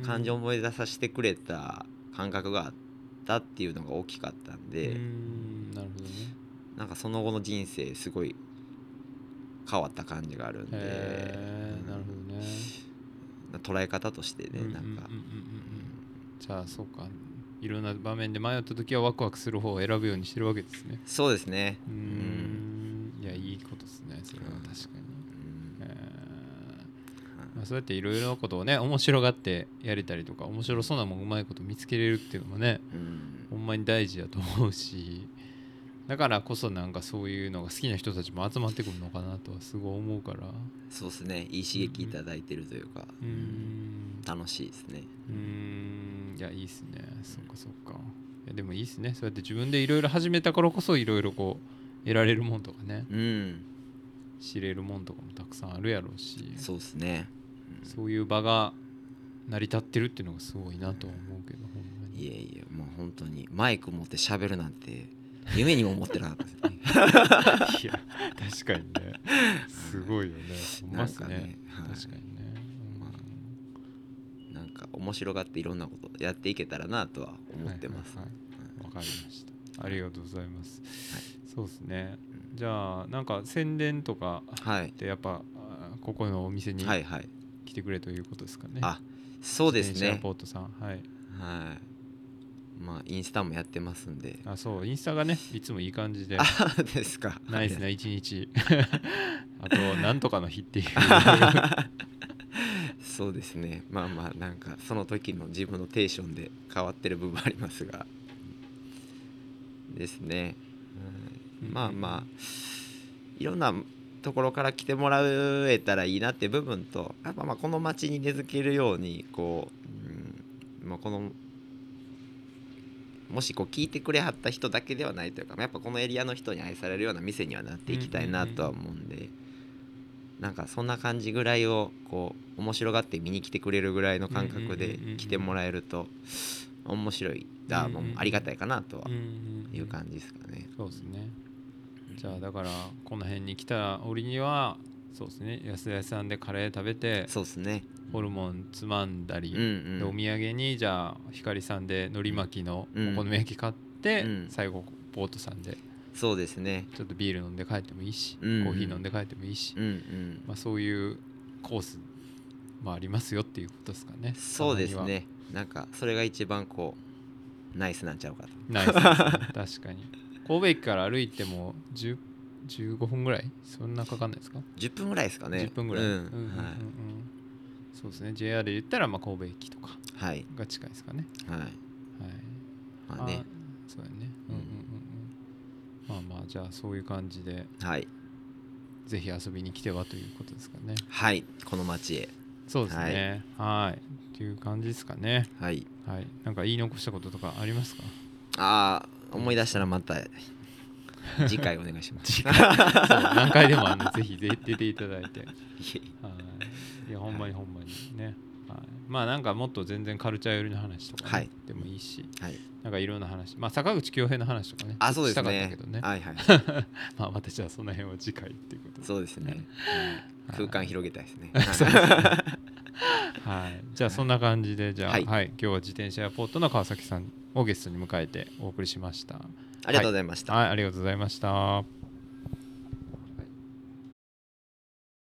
感情を思い出させてくれた感覚があったっていうのが大きかったんうで、ーんなるほどね。なんかその後の人生すごい変わった感じがあるんで、へえなるほどね。捉え方としてね、なんか、うんじゃあそうか。いろんな場面で迷った時はワクワクする方を選ぶようにしてるわけですね。そうですね。うーん。いやいいことですねそれは。確かに。うん。えー。まあ、そうやっていろいろなことをね面白がってやれたりとか面白そうなもんうまいこと見つけれるっていうのもねうん。ほんまに大事だと思うしだからこそなんかそういうのが好きな人たちも集まってくるのかなとはすごい思うから。そうですね。いい刺激いただいてるというか、うーん。楽しいですね。うーん。いやいいっすね。そっかそっか。いやでもいいっすね。そうやって自分でいろいろ始めたからこそいろいろこう得られるもんとかね。うん。知れるもんとかもたくさんあるやろうし。そうですね。そういう場が成り立ってるっていうのがすごいなとは思うけどほんいえいえもう本当にマイク持って喋るなんて夢にも思ってなかったですね。いや確かにね。すごいよね。まっすね。ねはい。確かにね、まなんか面白がっていろんなことやっていけたらなとは思ってます、はいはいはい。わかりました。ありがとうございます、そうですね。じゃあなんか宣伝とかはい。ってやっぱあここのお店にはいはい。来てくれということですかね、あそうですね。ポートさん。はい。はいまあインスタもやってますんで。あそうインスタがねいつもいい感じで。あですか。ナイスな一日。<laughs> あとなんとかの日っていう。<laughs> そうですね。まあまあなんかその時の自分のテンションで変わってる部分ありますが。ですね、うんまあまあいろんなところから来てもらえたらいいなって部分とやっぱまあこの街に根付けるようにこう、うんまあ、このもしこう聞いてくれはった人だけではないというかやっぱこのエリアの人に愛されるような店にはなっていきたいなとは思うんで、なんかそんな感じぐらいをこう面白がって見に来てくれるぐらいの感覚で来てもらえると面白い。あもうありがたいかなとはうんうんうん。いう感じですかね。そうですね。じゃあだからこの辺に来た折にはそうですね安田屋さんでカレー食べてそうですね。ホルモンつまんだり、うんうんでお土産にじゃあ光さんで海苔巻きのうんお好み焼き買って、うん最後ポートさんでそうですね。ちょっとビール飲んで帰ってもいいし、うんコーヒー飲んで帰ってもいいし、うんうん。まあ、そういうコースもありますよっていうことですかねそうですね。なんかそれが一番こうナイスなんちゃうかと。ナイスね <laughs> 確かに神戸駅から歩いても10 15分ぐらい？そんなかかんないですか？10分ぐらいですかね。10分ぐらい、うん。うんうんうんそうですね。JR で言ったらまあ神戸駅とかはい。が近いですかね。はい。はい。まあね。そうやね。うん。うんうんうんまあまあじゃあそういう感じではい。ぜひ遊びに来てはということですかね。はい。この街へ。そうですね。はい。っていう感じですかね。はい。はい。なんか言い残したこととかありますか？ああ思い出したらまた <laughs> 次回お願いします。<laughs> 何回でもあのぜひぜひ出ていただいて。いえはい。いやほんまにほんまにね、はい、まあなんかもっと全然カルチャー寄りの話とか、ねはい。でもいいしはい。なんかいろんな話まあ坂口恭平の話とかねあそうですしたかったねけどね。はいはい <laughs> まあまたじゃあその辺は次回っていうことで。そうですね、はい。空間広げたいですね。はい、じゃあそんな感じでじゃあ、ははいい。今日は自転車エアポートの川崎さんをゲストに迎えてお送りしました。ありがとうございました、はい、ありがとうございました。